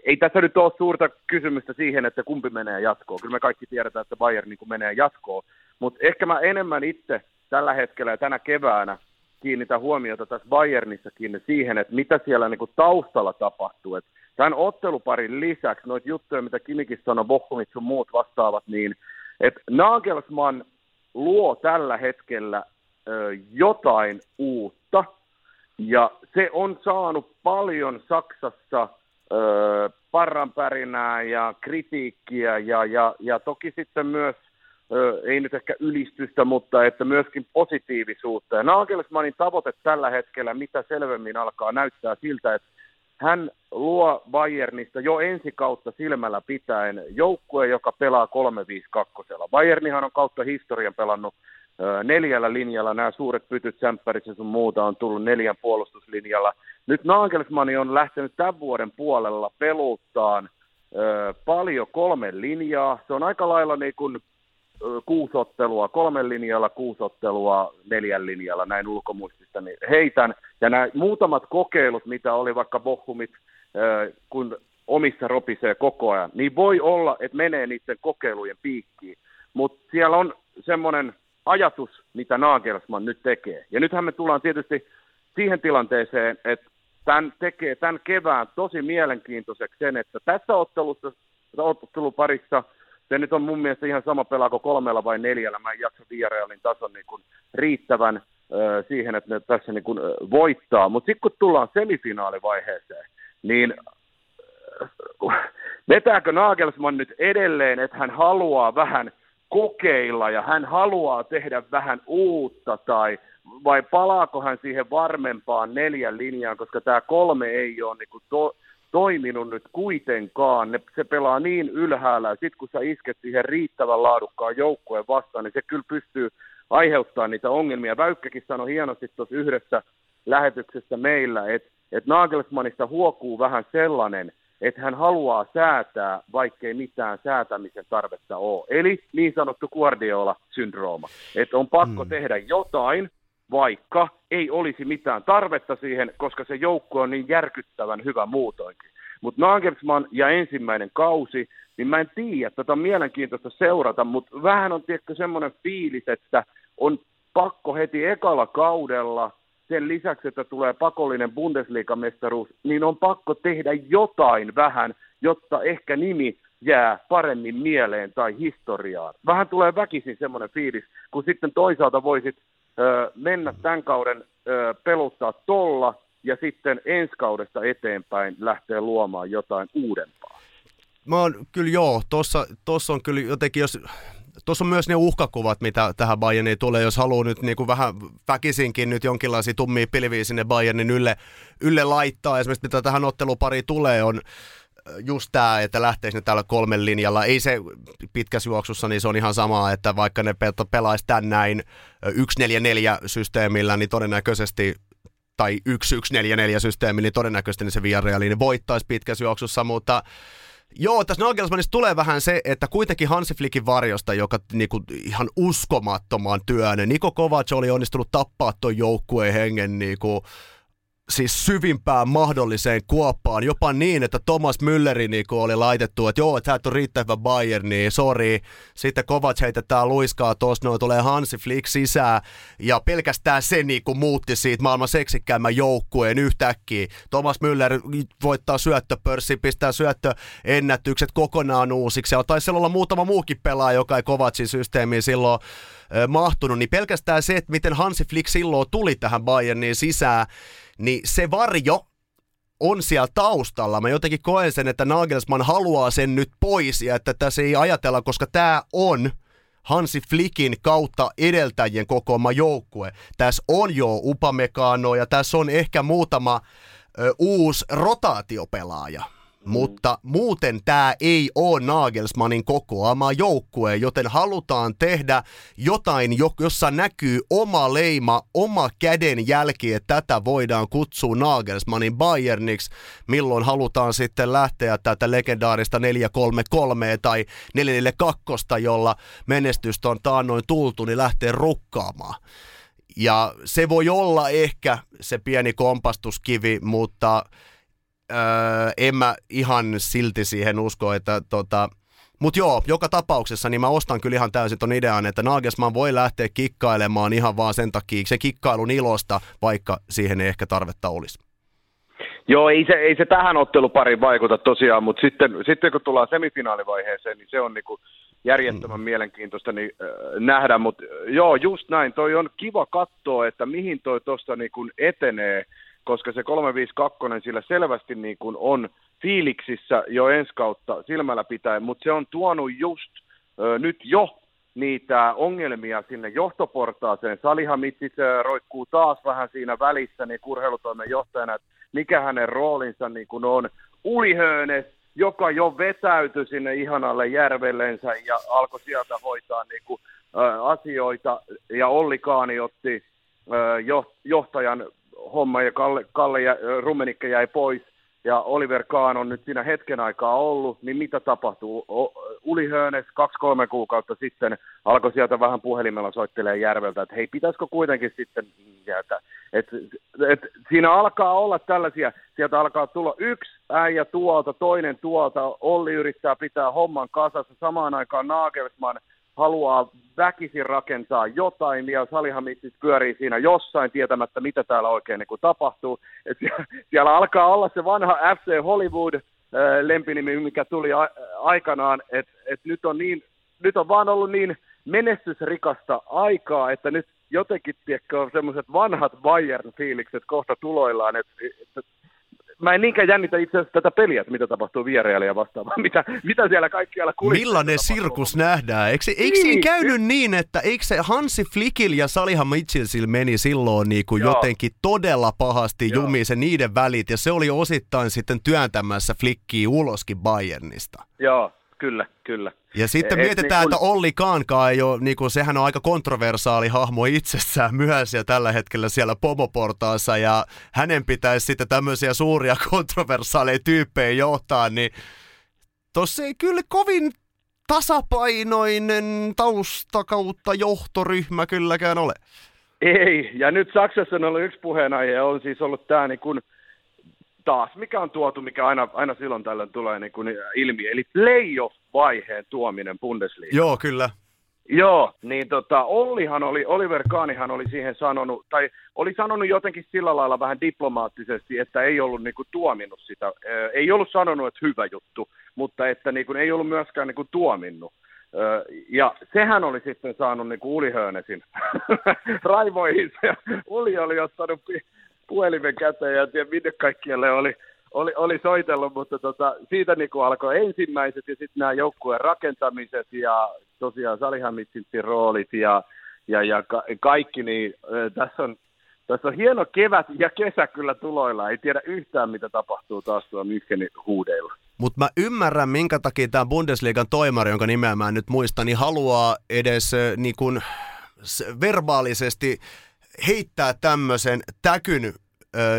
ei tässä nyt ole suurta kysymystä siihen, että kumpi menee jatkoon. Kyllä me kaikki tiedetään, että Bayern niin menee jatkoon. Mutta ehkä mä enemmän itse tällä hetkellä ja tänä keväänä kiinnitän huomiota tässä Bayernissakin siihen, että mitä siellä niin kuin taustalla tapahtuu. Et tämän otteluparin lisäksi, noita juttuja, mitä Kimikin sanoi, Bochumit sun muut vastaavat, niin että Nagelsmann luo tällä hetkellä ö, jotain uutta, ja se on saanut paljon Saksassa – parranpärinää ja kritiikkiä ja, ja, ja toki sitten myös, öö, ei nyt ehkä ylistystä, mutta että myöskin positiivisuutta. Ja Nagelsmannin tavoite tällä hetkellä, mitä selvemmin alkaa näyttää siltä, että hän luo Bayernista jo ensi kautta silmällä pitäen joukkue, joka pelaa 3-5-2. Bayernihan on kautta historian pelannut neljällä linjalla, nämä suuret pytyt, sämppärit ja sun muuta on tullut neljän puolustuslinjalla. Nyt Nagelsmann on lähtenyt tämän vuoden puolella peluttaan ö, paljon kolmen linjaa. Se on aika lailla niin kuin kuusottelua kolmen linjalla, kuusottelua neljän linjalla, näin ulkomuistista, niin heitän. Ja nämä muutamat kokeilut, mitä oli vaikka Bochumit, kun omissa ropisee koko ajan, niin voi olla, että menee niiden kokeilujen piikkiin. Mutta siellä on semmoinen ajatus, mitä Nagelsmann nyt tekee. Ja nythän me tullaan tietysti siihen tilanteeseen, että tämän tekee tämän kevään tosi mielenkiintoiseksi sen, että tässä ottelussa, otteluparissa se nyt on mun mielestä ihan sama pelaako kolmella vai neljällä. Mä en jaksa Villarealin tason niin kuin riittävän äh, siihen, että ne tässä niin kuin, äh, voittaa. Mutta sitten kun tullaan semifinaalivaiheeseen, niin vetääkö Nagelsmann nyt edelleen, että hän haluaa vähän kokeilla ja hän haluaa tehdä vähän uutta tai vai palaako hän siihen varmempaan neljän linjaan, koska tämä kolme ei ole niin kuin to, toiminut nyt kuitenkaan. Ne, se pelaa niin ylhäällä ja sitten kun sä isket siihen riittävän laadukkaan joukkueen vastaan, niin se kyllä pystyy aiheuttamaan niitä ongelmia. Väykkäkin sanoi hienosti tuossa yhdessä lähetyksessä meillä, että et Nagelsmannista huokuu vähän sellainen, että hän haluaa säätää, vaikkei mitään säätämisen tarvetta ole. Eli niin sanottu Guardiola-syndrooma, että on pakko hmm. tehdä jotain, vaikka ei olisi mitään tarvetta siihen, koska se joukko on niin järkyttävän hyvä muutoinkin. Mutta Nagelsmann ja ensimmäinen kausi, niin mä en tiedä, tätä on mielenkiintoista seurata, mutta vähän on tietty semmoinen fiilis, että on pakko heti ekalla kaudella – sen lisäksi, että tulee pakollinen Bundesliga-mestaruus, niin on pakko tehdä jotain vähän, jotta ehkä nimi jää paremmin mieleen tai historiaan. Vähän tulee väkisin semmoinen fiilis, kun sitten toisaalta voisit ö, mennä tämän kauden ö, peluttaa tolla ja sitten ensi kaudesta eteenpäin lähteä luomaan jotain uudempaa. Mä oon kyllä joo, tuossa on kyllä jotenkin, jos tuossa on myös ne uhkakuvat, mitä tähän Bayerniin tulee, jos haluaa nyt niin kuin vähän väkisinkin nyt jonkinlaisia tummia pilviä sinne Bayernin ylle, ylle laittaa. Esimerkiksi mitä tähän ottelupariin tulee on äh, just tämä, että lähteekö ne täällä kolmen linjalla. Ei se pitkässä juoksussa, niin se on ihan sama, että vaikka ne pelaisi tän näin 1-4-4 systeemillä, niin todennäköisesti tai 1-1-4-4 systeemi, niin todennäköisesti niin se Villarreal niin voittaisi pitkässä juoksussa, mutta Joo, tässä Nagelsmannissa tulee vähän se, että kuitenkin Hansi Flickin varjosta, joka niinku ihan uskomattoman työn, Niko Kovac oli onnistunut tappaa tuon joukkueen hengen niinku, siis syvimpään mahdolliseen kuoppaan, jopa niin, että Thomas Mülleri niin oli laitettu, että joo, että sä et ole riittävä Bayern, niin sori. Sitten Kovac heitetään luiskaa tuossa, noin tulee Hansi Flick sisään, ja pelkästään se niin kuin muutti siitä maailman seksikkäimmän joukkueen yhtäkkiä. Thomas Müller voittaa syöttöpörssin, pistää syöttöennätykset kokonaan uusiksi, ja taisi olla muutama muukin pelaaja, joka ei Kovacin systeemiin silloin mahtunut, niin pelkästään se, että miten Hansi Flick silloin tuli tähän Bayerniin sisään, niin se varjo on siellä taustalla. Mä jotenkin koen sen, että Nagelsmann haluaa sen nyt pois ja että tässä ei ajatella, koska tämä on Hansi Flickin kautta edeltäjien kokoama joukkue. Tässä on jo Upamecano ja tässä on ehkä muutama ö, uusi rotaatiopelaaja. Mutta muuten tämä ei ole Nagelsmannin kokoama joukkue, joten halutaan tehdä jotain, jo- jossa näkyy oma leima, oma käden jälki, että tätä voidaan kutsua Nagelsmannin Bayerniksi, milloin halutaan sitten lähteä tätä legendaarista 433 tai 442, jolla menestystä on taannoin tultu, niin lähtee rukkaamaan. Ja se voi olla ehkä se pieni kompastuskivi, mutta öö, en mä ihan silti siihen usko, että tota, mutta joo, joka tapauksessa niin mä ostan kyllä ihan täysin ton idean, että Nagelsmann voi lähteä kikkailemaan ihan vaan sen takia, se kikkailun ilosta, vaikka siihen ei ehkä tarvetta olisi. Joo, ei se, ei se tähän ottelupariin vaikuta tosiaan, mutta sitten, sitten kun tullaan semifinaalivaiheeseen, niin se on niinku järjettömän mm. mielenkiintoista niin, äh, nähdä, mutta joo, just näin, toi on kiva katsoa, että mihin toi tuosta niinku etenee, koska se 352 sillä selvästi niin kuin on fiiliksissä jo ensi kautta silmällä pitäen, mutta se on tuonut just ö, nyt jo niitä ongelmia sinne johtoportaaseen. Salihamitsis ö, roikkuu taas vähän siinä välissä niin kurheilutoimen johtajana, että mikä hänen roolinsa niin kuin on. Uli Hönes, joka jo vetäytyi sinne ihanalle järvellensä ja alkoi sieltä hoitaa niin kuin, ö, asioita, ja Olli Kaani otti johtajan homma ja Kalle, Kalle ja Rummenikka jäi pois ja Oliver Kahn on nyt siinä hetken aikaa ollut, niin mitä tapahtuu? Uli Hönes kaksi-kolme kuukautta sitten alkoi sieltä vähän puhelimella soittelee Järveltä, että hei, pitäisikö kuitenkin sitten jäätä. Et, et, siinä alkaa olla tällaisia, sieltä alkaa tulla yksi äijä tuolta, toinen tuolta, Olli yrittää pitää homman kasassa, samaan aikaan Nagelsmann haluaa väkisin rakentaa jotain, ja salihamitsit pyörii siinä jossain tietämättä, mitä täällä oikein niin tapahtuu. Et siellä, siellä alkaa olla se vanha FC Hollywood äh, lempinimi, mikä tuli a- aikanaan, että et nyt, on niin, nyt on vaan ollut niin menestysrikasta aikaa, että nyt jotenkin, tiedätkö, on semmoiset vanhat Bayern-fiilikset kohta tuloillaan, että et, mä en niinkään jännitä itse asiassa tätä peliä, että mitä tapahtuu Vieraille ja vastaavaan, mitä, mitä siellä kaikkialla kulisseissa Millainen tapahtuu. sirkus nähdään? Eikö, eikö Niin. siinä käynyt niin, että eikö se Hansi Flickil ja Salihan Mitchellsil meni silloin niin kuin Joo. jotenkin todella pahasti Joo. jumiin se niiden välit, ja se oli osittain sitten työntämässä Flickiä uloskin Bayernista. Joo, kyllä, kyllä. Ja sitten Et mietitään, niin kun- että Olli Kaankaan ei ole, niin kuin, sehän on aika kontroversaali hahmo itsessään myös ja tällä hetkellä siellä pomoportaassa ja hänen pitäisi sitten tämmöisiä suuria kontroversaaleja tyyppejä johtaa, niin tossa ei kyllä kovin tasapainoinen tausta kautta johtoryhmä kylläkään ole. Ei, ja nyt Saksassa on ollut yksi puheenaihe, on siis ollut tämä niin kuin, taas, mikä on tuotu, mikä aina, aina silloin tällöin tulee niin kuin ilmi, eli playoff-vaiheen tuominen Bundesliga. Joo, kyllä. Joo, niin tota, Ollihan oli, Oliver Kahnihan oli siihen sanonut, tai oli sanonut jotenkin sillä lailla vähän diplomaattisesti, että ei ollut niinku tuominnut sitä, Ö, ei ollut sanonut, että hyvä juttu, mutta että niinku, ei ollut myöskään niinku tuominnut. Ö, Ja sehän oli sitten saanut niinku Uli Hönesin raivoihin, ja Uli oli ottanut puhelimen käteen ja en tiedä minne kaikkialle oli, oli, oli soitellut, mutta tota, siitä niin kuin alkoi ensimmäiset ja sitten nämä joukkueen rakentamiset ja tosiaan Salihamitsitin roolit ja, ja, ja ka- kaikki, niin ö, tässä on, tässä on hieno kevät ja kesä kyllä tuloilla. Ei tiedä yhtään, mitä tapahtuu taas tuolla Münchenin huudeilla. Mutta mä ymmärrän, minkä takia tämä Bundesliigan toimari, jonka nimeä mä en nyt muista, niin haluaa edes äh, niin kun, verbaalisesti heittää tämmöisen täkyn,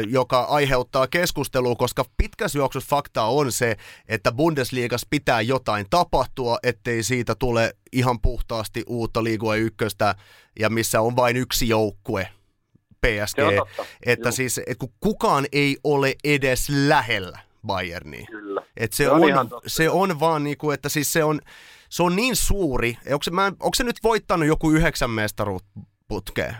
joka aiheuttaa keskustelua, koska pitkässä juoksussa fakta on se, että Bundesliigassa pitää jotain tapahtua, ettei siitä tule ihan puhtaasti uutta liigua ykköstä, ja missä on vain yksi joukkue, PSG. Että Juu. siis, et kun kukaan ei ole edes lähellä Bayernia. Kyllä. Et se, Se on on, se on vaan niinku, että siis se on, se on niin suuri. Onko se, mä, onko se nyt voittanut joku yhdeksän mestaruusputkea?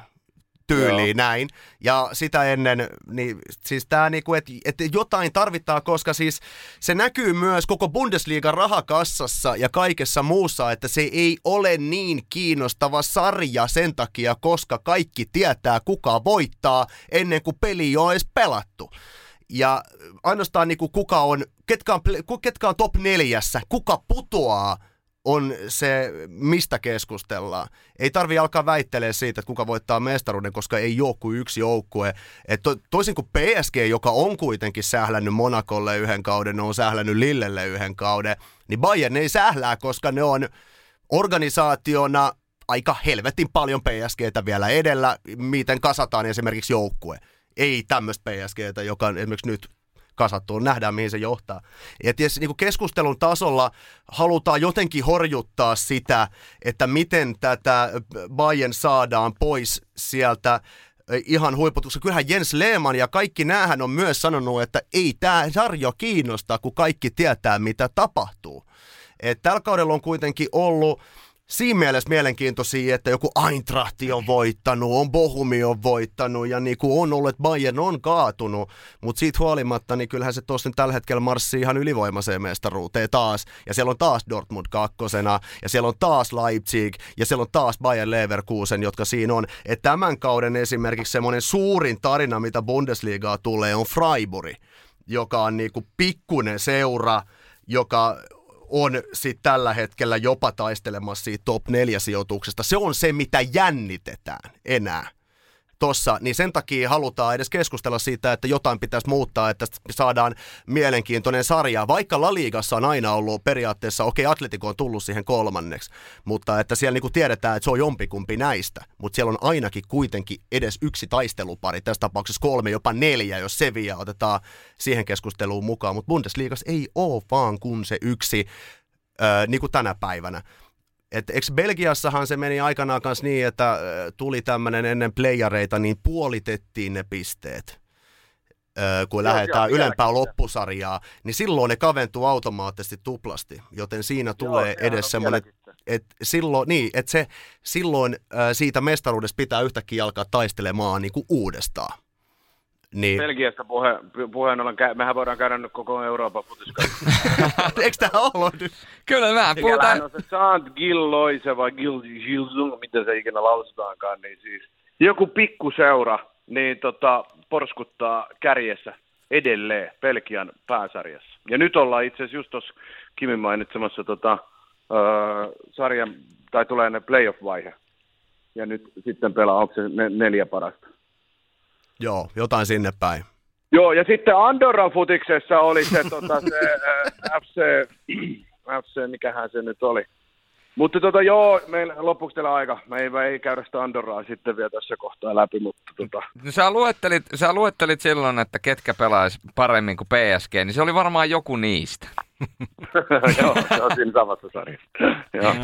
Tyyliin Joo. näin. Ja sitä ennen, niin siis tämä niinku, että et jotain tarvittaa, koska siis se näkyy myös koko Bundesliigan rahakassassa ja kaikessa muussa, että se ei ole niin kiinnostava sarja sen takia, koska kaikki tietää kuka voittaa ennen kuin peli on edes pelattu. Ja ainoastaan niin kuin kuka on, ketkä on, ketkä on top neljässä, kuka putoaa, on se, mistä keskustellaan. Ei tarvi alkaa väittelee siitä, että kuka voittaa mestaruuden, koska ei ole kuin yksi joukkue. Et to, toisin kuin PSG, joka on kuitenkin sählännyt Monakolle yhden kauden, on sählännyt Lillelle yhden kauden, niin Bayern ei sählää, koska ne on organisaationa aika helvetin paljon PSGtä vielä edellä, miten kasataan esimerkiksi joukkue. Ei tämmöistä PSGtä, joka esimerkiksi nyt kasattu, nähdään mihin se johtaa. Ja tietysti niin kuin keskustelun tasolla halutaan jotenkin horjuttaa sitä, että miten tätä Bayern saadaan pois sieltä ihan huiputuksessa. Kyllähän Jens Lehmann ja kaikki näähän on myös sanonut, että ei tämä sarja kiinnosta, kun kaikki tietää, mitä tapahtuu. Et tällä kaudella on kuitenkin ollut siinä mielessä mielenkiintoisia, että joku Eintrachti on voittanut, on Bohumi on voittanut ja niin kuin on ollut, että Bayern on kaatunut, mutta siitä huolimatta, niin kyllähän se tuossa nyt tällä hetkellä marssii ihan ylivoimaiseen mestaruuteen taas, ja siellä on taas Dortmund kakkosena, ja siellä on taas Leipzig, ja siellä on taas Bayern Leverkusen, jotka siinä on. Et tämän kauden esimerkiksi semmoinen suurin tarina, mitä Bundesligaa tulee, on Freiburg, joka on niinku pikkunen seura, joka on sit tällä hetkellä jopa taistelemassa siitä top 4 sijoituksesta. Se on se, mitä jännitetään enää tossa, niin sen takia halutaan edes keskustella siitä, että jotain pitäisi muuttaa, että saadaan mielenkiintoinen sarja. Vaikka La Ligassa on aina ollut periaatteessa, okei, okay, Atletico on tullut siihen kolmanneksi, mutta että siellä niinku tiedetään, että se on jompikumpi näistä, mutta siellä on ainakin kuitenkin edes yksi taistelupari, tässä tapauksessa kolme, jopa neljä, jos Sevilla otetaan siihen keskusteluun mukaan, mutta Bundesliigassa ei ole vaan kun se yksi, äh, niin kuin tänä päivänä. Et eikö Belgiassahan se meni aikanaan kanssa niin, että tuli tämmöinen ennen playareita, niin puolitettiin ne pisteet, kun joo, lähdetään joo, ylempää jälkeen. loppusarjaa, niin silloin ne kaventuu automaattisesti tuplasti, joten siinä tulee joo, edes semmoinen, että silloin, niin, että se, silloin siitä mestaruudesta pitää yhtäkkiä alkaa taistelemaan niin kuin uudestaan. Niin. Belgiasta puhe, puheen ollen, mehän voidaan käydä nyt koko Euroopan futiskassa. Eikö tämä ollut nyt? Kyllä, mä puhutaan. on se Sant Gilloise vai Gil, Gilzung, miten se ikinä lausutaankaan, niin siis joku pikkuseura, niin tota, porskuttaa kärjessä edelleen Belgian pääsarjassa. Ja nyt ollaan itse asiassa just tuossa Kimin mainitsemassa tota, öö, sarjan, tai tulee ne playoff-vaihe. Ja nyt sitten pelaa, onko se neljä parasta. Joo, jotain sinne päin. Joo, ja sitten Andorran futiksessa oli se, tota, se äh, FC, FC, mikähän se nyt oli. Mutta tota, joo, meillä lopuksi teillä aika. Me ei, me ei käydä sitä Andorraa sitten vielä tässä kohtaa läpi, mutta tota. No, sä, luettelit, sä luettelit silloin, että ketkä pelaisi paremmin kuin PSG, niin se oli varmaan joku niistä. joo, se on siinä samassa sarjassa. joo.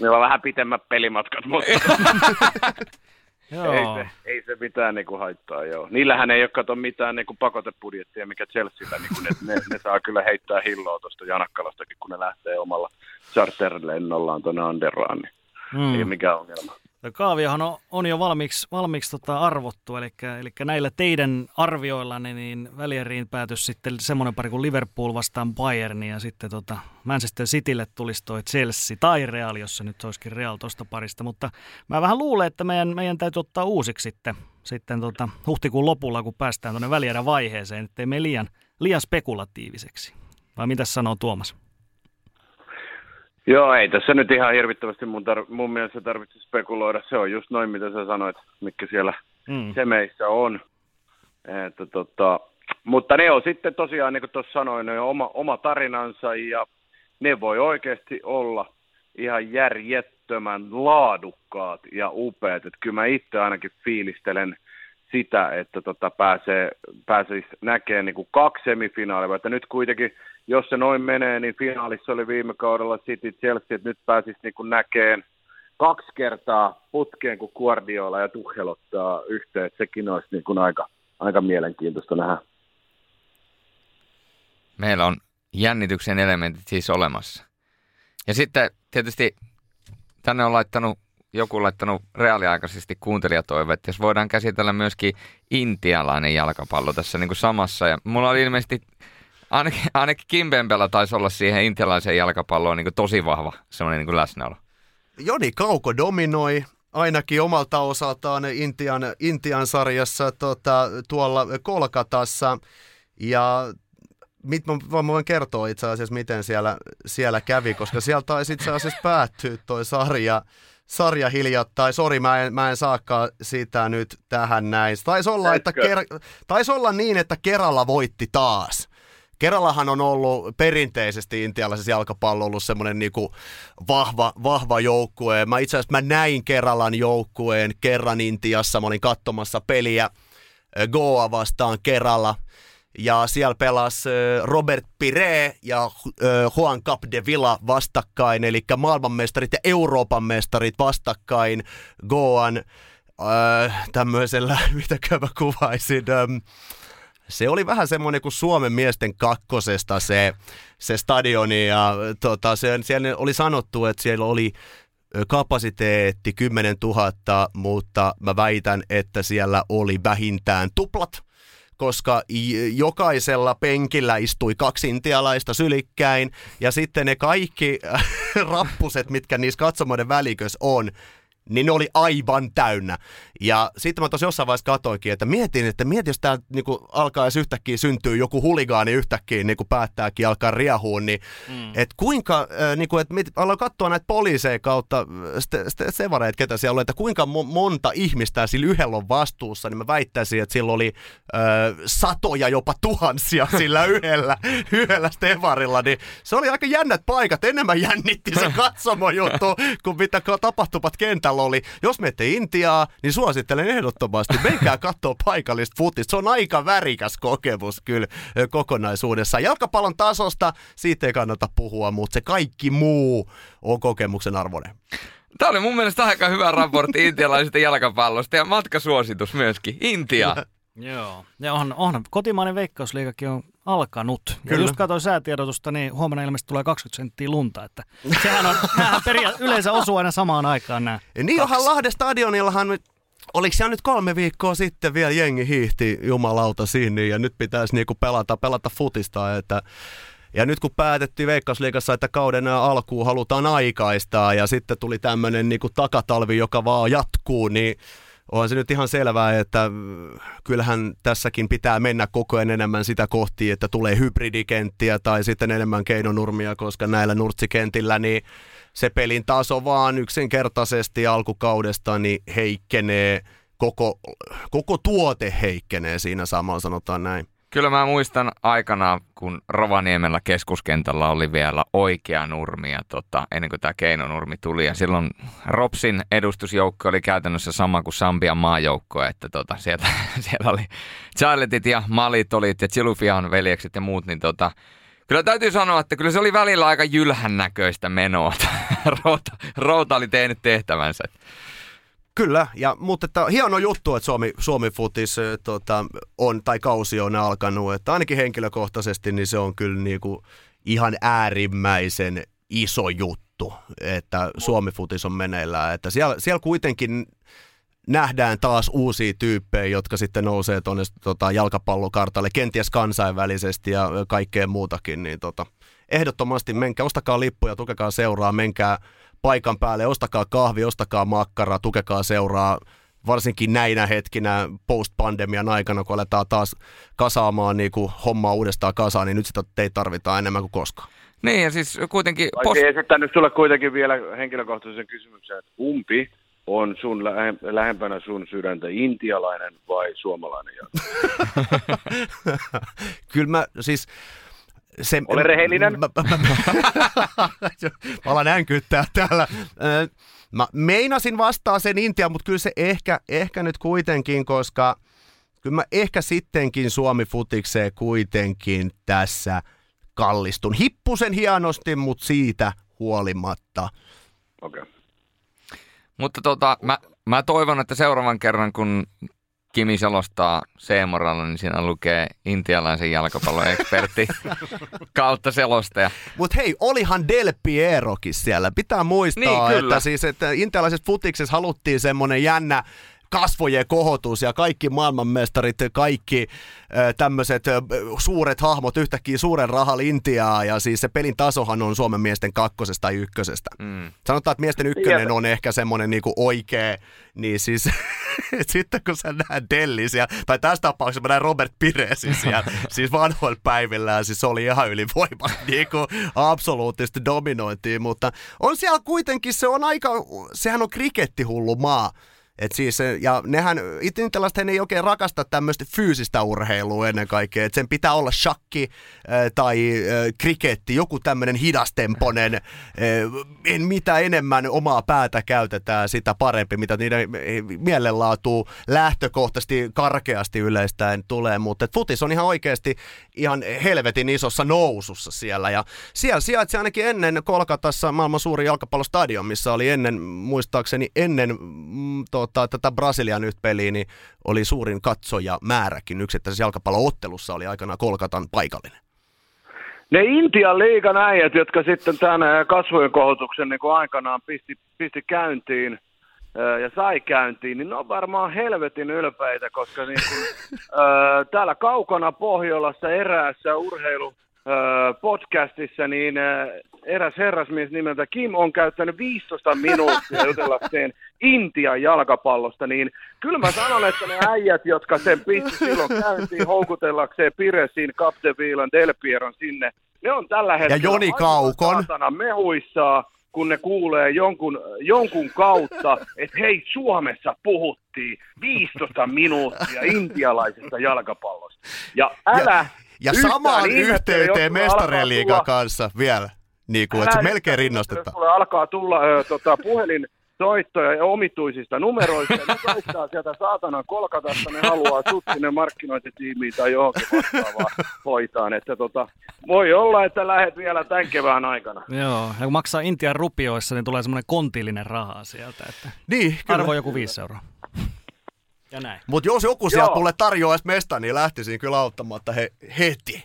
Meillä on vähän pitemmät pelimatkat, mutta... Joo. Ei, se, ei se mitään niin kuin haittaa, joo. Niillähän ei ole kato mitään niin kuin pakotebudjettia, mikä Chelsealla, niin kuin ne, ne, ne, saa kyllä heittää hilloa tuosta Janakkalastakin, kun ne lähtee omalla charterlennollaan tuonne Anderaan, niin mm. ei ole mikään ongelma. Kaaviohan on, on jo valmiiksi, valmiiksi tota arvottu, eli, eli näillä teidän arvioilla niin välieriin päätös sitten semmoinen pari kuin Liverpool vastaan Bayern ja sitten tota Manchester Citylle tulisi toi Chelsea tai Real, jossa nyt olisikin Real tuosta parista, mutta mä vähän luulen, että meidän, meidän täytyy ottaa uusiksi sitten, sitten tota, huhtikuun lopulla, kun päästään tuonne välierän vaiheeseen, ettei me liian, liian spekulatiiviseksi. Vai mitä sanoo Tuomas? Joo, ei tässä nyt ihan hirvittävästi mun, tar- mun mielestä tarvitse spekuloida. Se on just noin, mitä sä sanoit, mikä siellä mm. semeissä on. Että tota, mutta ne on sitten tosiaan, niin kuin tuossa sanoin, ne on oma, oma tarinansa ja ne voi oikeasti olla ihan järjettömän laadukkaat ja upeat. Että kyllä mä itse ainakin fiilistelen sitä, että tota pääsee, pääsisi näkemään niin kuin kaksi semifinaalia. Että nyt kuitenkin jos se noin menee, niin finaalissa oli viime kaudella City Chelsea, että nyt pääsisi niin näkeen kaksi kertaa putkeen, kun Guardiola ja Tuchel ottaa yhteen. Sekin olisi niin kuin aika, aika mielenkiintoista nähdä. Meillä on jännityksen elementit siis olemassa. Ja sitten tietysti tänne on laittanut, joku laittanut reaaliaikaisesti kuuntelijatoiveet, jos voidaan käsitellä myöskin intialainen jalkapallo tässä niin kuin samassa. Ja mulla oli ilmeisesti ainakin, ainakin Kimpempellä taisi olla siihen intialaiseen jalkapalloon niin tosi vahva semmoinen niin läsnäolo. Joni Kauko dominoi ainakin omalta osaltaan Intian, Intian sarjassa tota, tuolla Kolkatassa. Ja mit, mä, voin kertoa itse asiassa, miten siellä, siellä kävi, koska siellä taisi itse asiassa päättyä toi sarja, sarja hiljattain. Sori, mä en, mä en saakaan sitä nyt tähän näin. Taisi olla, että ker, taisi olla niin, että Kerala voitti taas. Kerallahan on ollut perinteisesti intialaisessa jalkapallo ollut semmoinen niinku vahva, vahva joukkue. Mä itse asiassa mä näin Keralan joukkueen kerran Intiassa. Mä olin katsomassa peliä Goa vastaan Kerala. Ja siellä pelasi Robert Pire ja Juan Capdevila vastakkain, eli maailmanmestarit ja Euroopan mestarit vastakkain Goan ö, tämmöisellä, mitä mä kuvaisin, ö, se oli vähän semmoinen kuin Suomen miesten kakkosesta se, se stadioni ja tota, se, siellä oli sanottu, että siellä oli kapasiteetti 10 000, mutta mä väitän, että siellä oli vähintään tuplat koska jokaisella penkillä istui kaksi intialaista sylikkäin, ja sitten ne kaikki rappuset, mitkä niissä katsomoiden välikössä on, niin ne oli aivan täynnä. Ja sitten mä tuossa jossain vaiheessa katoinkin, että mietin, että mietin, jos tää niinku alkaa edes yhtäkkiä syntyy joku huligaani yhtäkkiä niinku päättääkin alkaa riehuun, niin mm. että kuinka, äh, niinku, että mit, aloin katsoa näitä poliiseja kautta ste, ste, sevareita, ketä siellä oli, että kuinka mo- monta ihmistä sillä yhdellä on vastuussa, niin mä väittäisin, että sillä oli äh, satoja, jopa tuhansia sillä yhdellä, yhdellä stevarilla, niin se oli aika jännät paikat, enemmän jännitti se katsomojuttu, kuin mitä tapahtumat kentällä oli. Jos menette Intiaa, niin suosittelen ehdottomasti. Menkää katsoa paikallista futista. Se on aika värikäs kokemus kyllä kokonaisuudessaan. Jalkapallon tasosta siitä ei kannata puhua, mutta se kaikki muu on kokemuksen arvoinen. Tämä oli mun mielestä aika hyvä raportti intialaisesta jalkapallosta ja matkasuositus myöskin. Intia. Joo. Ja on, on, kotimainen veikkausliikakin on alkanut. Kyllä. Ja just katsoin säätiedotusta, niin huomenna ilmeisesti tulee 20 senttiä lunta. Että sehän on, näähän peria- yleensä osuu aina samaan aikaan nämä. Niin onhan Lahden stadionillahan nyt Oliko siellä nyt kolme viikkoa sitten vielä jengi hiihti jumalauta sinne ja nyt pitäisi niinku pelata, pelata futista, että ja nyt kun päätettiin Veikkausliigassa, että kauden alkuun halutaan aikaistaa ja sitten tuli tämmöinen niinku takatalvi, joka vaan jatkuu, niin onhan se nyt ihan selvää, että kyllähän tässäkin pitää mennä koko ajan enemmän sitä kohti, että tulee hybridikenttiä tai sitten enemmän keinonurmia, koska näillä nurtsikentillä niin se pelin taso vaan yksinkertaisesti alkukaudesta niin heikkenee, koko, koko tuote heikkenee siinä samalla, sanotaan näin. Kyllä mä muistan aikanaan, kun Rovaniemellä keskuskentällä oli vielä oikea nurmi ja tota, ennen kuin tämä keinonurmi tuli. Ja silloin Ropsin edustusjoukko oli käytännössä sama kuin Sambian maajoukko, että tota, sieltä, siellä oli Charletit ja Malit olit ja Chilufian veljekset ja muut, niin tota, Kyllä täytyy sanoa, että kyllä se oli välillä aika jylhän näköistä menoa. Routa, Routa oli tehnyt tehtävänsä. Kyllä, ja, mutta että, hieno juttu, että Suomi, Suomi Futis tota, on, tai kausi on alkanut, että ainakin henkilökohtaisesti niin se on kyllä niinku ihan äärimmäisen iso juttu, että Suomi Futis on meneillään, että siellä, siellä kuitenkin nähdään taas uusia tyyppejä, jotka sitten nousee tuonne tota, jalkapallokartalle, kenties kansainvälisesti ja kaikkea muutakin, niin tota, ehdottomasti menkää, ostakaa lippuja, tukekaa seuraa, menkää paikan päälle, ostakaa kahvi, ostakaa makkara, tukekaa seuraa, varsinkin näinä hetkinä post-pandemian aikana, kun aletaan taas kasaamaan niin kuin hommaa uudestaan kasaan, niin nyt sitä teitä tarvitaan enemmän kuin koskaan. Niin ja siis kuitenkin... Olisin esittänyt sulle kuitenkin vielä henkilökohtaisen kysymyksen, että kumpi on sun lähe, lähempänä sun sydäntä, intialainen vai suomalainen? Kyllä mä siis... Se, Ole rehellinen. Mä, mä, mä, mä alan änkyttää täällä. Mä meinasin vastaa sen Intia, mutta kyllä se ehkä, ehkä nyt kuitenkin, koska kyllä mä ehkä sittenkin Suomi futikseen kuitenkin tässä kallistun. Hippusen hienosti, mutta siitä huolimatta. Okei. Okay. Mutta tota, mä, mä toivon, että seuraavan kerran, kun Kimi selostaa Seemoralla, niin siinä lukee intialaisen jalkapallon ekspertti kautta selostaja. Mutta hei, olihan Del Pierokin siellä. Pitää muistaa, Niin, kyllä. että siis että intialaisessa futiksessa haluttiin semmoinen jännä kasvojen kohotus ja kaikki maailmanmestarit, kaikki tämmöiset suuret hahmot yhtäkkiä suuren rahalla Intiaa ja siis se pelin tasohan on Suomen miesten kakkosesta tai ykkösestä. Mm. Sanotaan, että miesten ykkönen on ehkä semmoinen niinku oikea, niin siis sitten kun sä näet Dellis, ja, tai tässä tapauksessa mä näin Robert Piresin siellä, siis vanhoilla päivillään, siis se oli ihan ylivoimaista niin kuin absoluuttisesti dominointia, mutta on siellä kuitenkin, se on aika, sehän on krikettihullu maa, et siis, ja nehän, itse ei oikein rakasta tämmöistä fyysistä urheilua ennen kaikkea. Et sen pitää olla shakki äh, tai äh, kriketti, joku tämmöinen hidastemponen. Äh, en mitä enemmän omaa päätä käytetään, sitä parempi, mitä niiden mielenlaatu lähtökohtaisesti karkeasti yleistäen tulee. Mutta futis on ihan oikeasti ihan helvetin isossa nousussa siellä. Ja siellä sijaitsi ainakin ennen Kolkatassa maailman suuri jalkapallostadion, missä oli ennen, muistaakseni ennen mm, tota, tätä Brasilian nyt peliä, niin oli suurin katsoja määräkin yksittäisessä jalkapalloottelussa oli aikanaan Kolkatan paikallinen. Ne Intian liigan äijät, jotka sitten tämän kasvojen kohotuksen niin aikanaan pisti, pisti käyntiin ja sai käyntiin, niin ne on varmaan helvetin ylpeitä, koska niin kuin, ää, täällä kaukana Pohjolassa eräässä urheilu podcastissa, niin eräs herrasmies nimeltä Kim on käyttänyt 15 minuuttia jutellakseen Intian jalkapallosta, niin kyllä mä sanon, että ne äijät, jotka sen pisti silloin käyntiin houkutellakseen Piresin, Capdevilan, Delpieron sinne, ne on tällä hetkellä ja Joni Kaukon. mehuissaan, kun ne kuulee jonkun, jonkun kautta, että hei, Suomessa puhuttiin 15 minuuttia intialaisesta jalkapallosta. Ja älä ja ja samaan yhteyteen mestareen liigan kanssa vielä, niin kuin, että se melkein rinnostetaan. Jos alkaa tulla ö, tota, puhelin soittoja ja omituisista numeroista, ne soittaa sieltä saatanan kolkatasta, ne haluaa sut sinne markkinointitiimiin tai johonkin vastaavaan hoitaan. Että tota, voi olla, että lähdet vielä tämän kevään aikana. Joo, ja kun maksaa Intian rupioissa, niin tulee semmoinen kontillinen rahaa sieltä. Että niin, kyllä. Arvo joku viisi euroa. Ja näin. Mutta jos joku sieltä mulle tarjoaisi mesta, niin lähtisin kyllä auttamaan, että he, heti.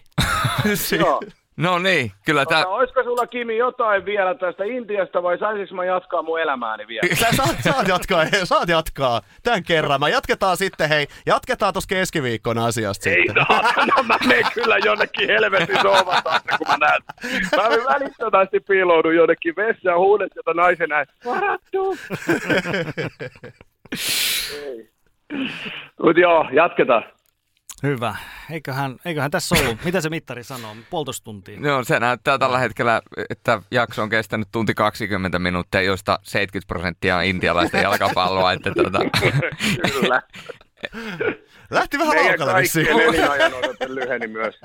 Joo. No niin, kyllä tämä... Tota, olisiko sulla Kimi jotain vielä tästä Intiasta vai saisinko mä jatkaa mun elämääni vielä? Sä saat, saat jatkaa, hei, saat jatkaa tämän kerran. Mä jatketaan sitten, hei, jatketaan tuossa keskiviikkona asiasta Ei sitten. saatana, mä menen kyllä jonnekin helvetin soovaan kun mä näen. Mä välittömästi piiloudun jonnekin vessaan huudet, jota naisen näin. Varattu! Ei. Mut joo, jatketaan. Hyvä. Eiköhän, eiköhän tässä ollut. Mitä se mittari sanoo? Puolitoista tuntia. Joo, se näyttää tällä hetkellä, että jakso on kestänyt tunti 20 minuuttia, joista 70 prosenttia on intialaista jalkapalloa. Että tuota... Kyllä. Lähti vähän laukalle vissiin. kaikkien elinajan odote lyheni myös.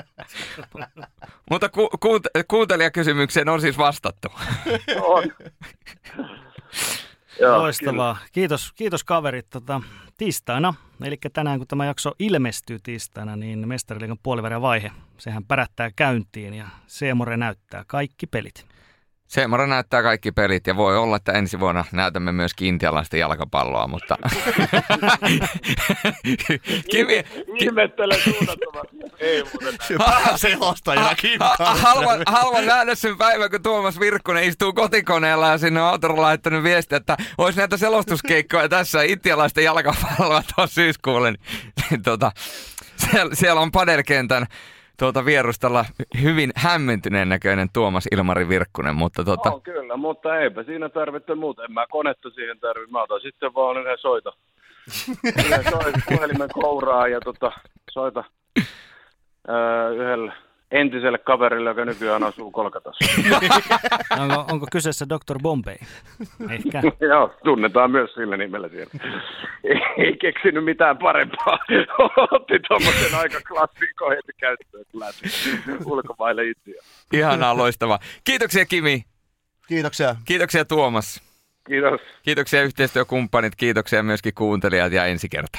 Mutta ku, kuunt- kuuntelijakysymykseen on siis vastattu. On. Joo, Loistavaa. Kiitos, kiitos kaverit. Tota, tiistaina, eli tänään kun tämä jakso ilmestyy tiistaina, niin mestariliigan puolivälin vaihe, sehän pärättää käyntiin ja Seemore näyttää kaikki pelit. Seemora näyttää kaikki pelit ja voi olla, että ensi vuonna näytämme myös intialaista jalkapalloa, mutta... Kimi, Ihmettelen suunnattomasti. Ei muuten. Kallinen. haluan, haluan nähdä sen päivän, kun Tuomas Virkkunen istuu kotikoneella ja sinne on autolla laittanut viestiä, että olisi näitä selostuskeikkoja tässä intialaista jalkapalloa tuossa syyskuulle. Niin, tota, siellä, siellä on padelkentän tuota vierustalla hyvin hämmentyneen näköinen Tuomas Ilmari Virkkunen, mutta tota, On kyllä, mutta eipä siinä tarvitse muuta. En mä konetta siihen tarvitse. Mä otan sitten vaan yhden soito. Yhden soito puhelimen kouraa ja tota, soita öö, yhdelle entiselle kaverille, joka nykyään asuu Kolkatassa. Onko, onko kyseessä Dr. Bombay? Ehkä. Joo, tunnetaan myös sillä nimellä siellä. Ei, keksinyt mitään parempaa. Otti tuommoisen aika klassikko heti käyttöön, kun lähti ulkomaille Intiaan. ihanaa loistavaa. Kiitoksia Kimi, Kiitoksia. kiitoksia Tuomas, Kiitos. kiitoksia yhteistyökumppanit, kiitoksia myöskin kuuntelijat ja ensi kerta.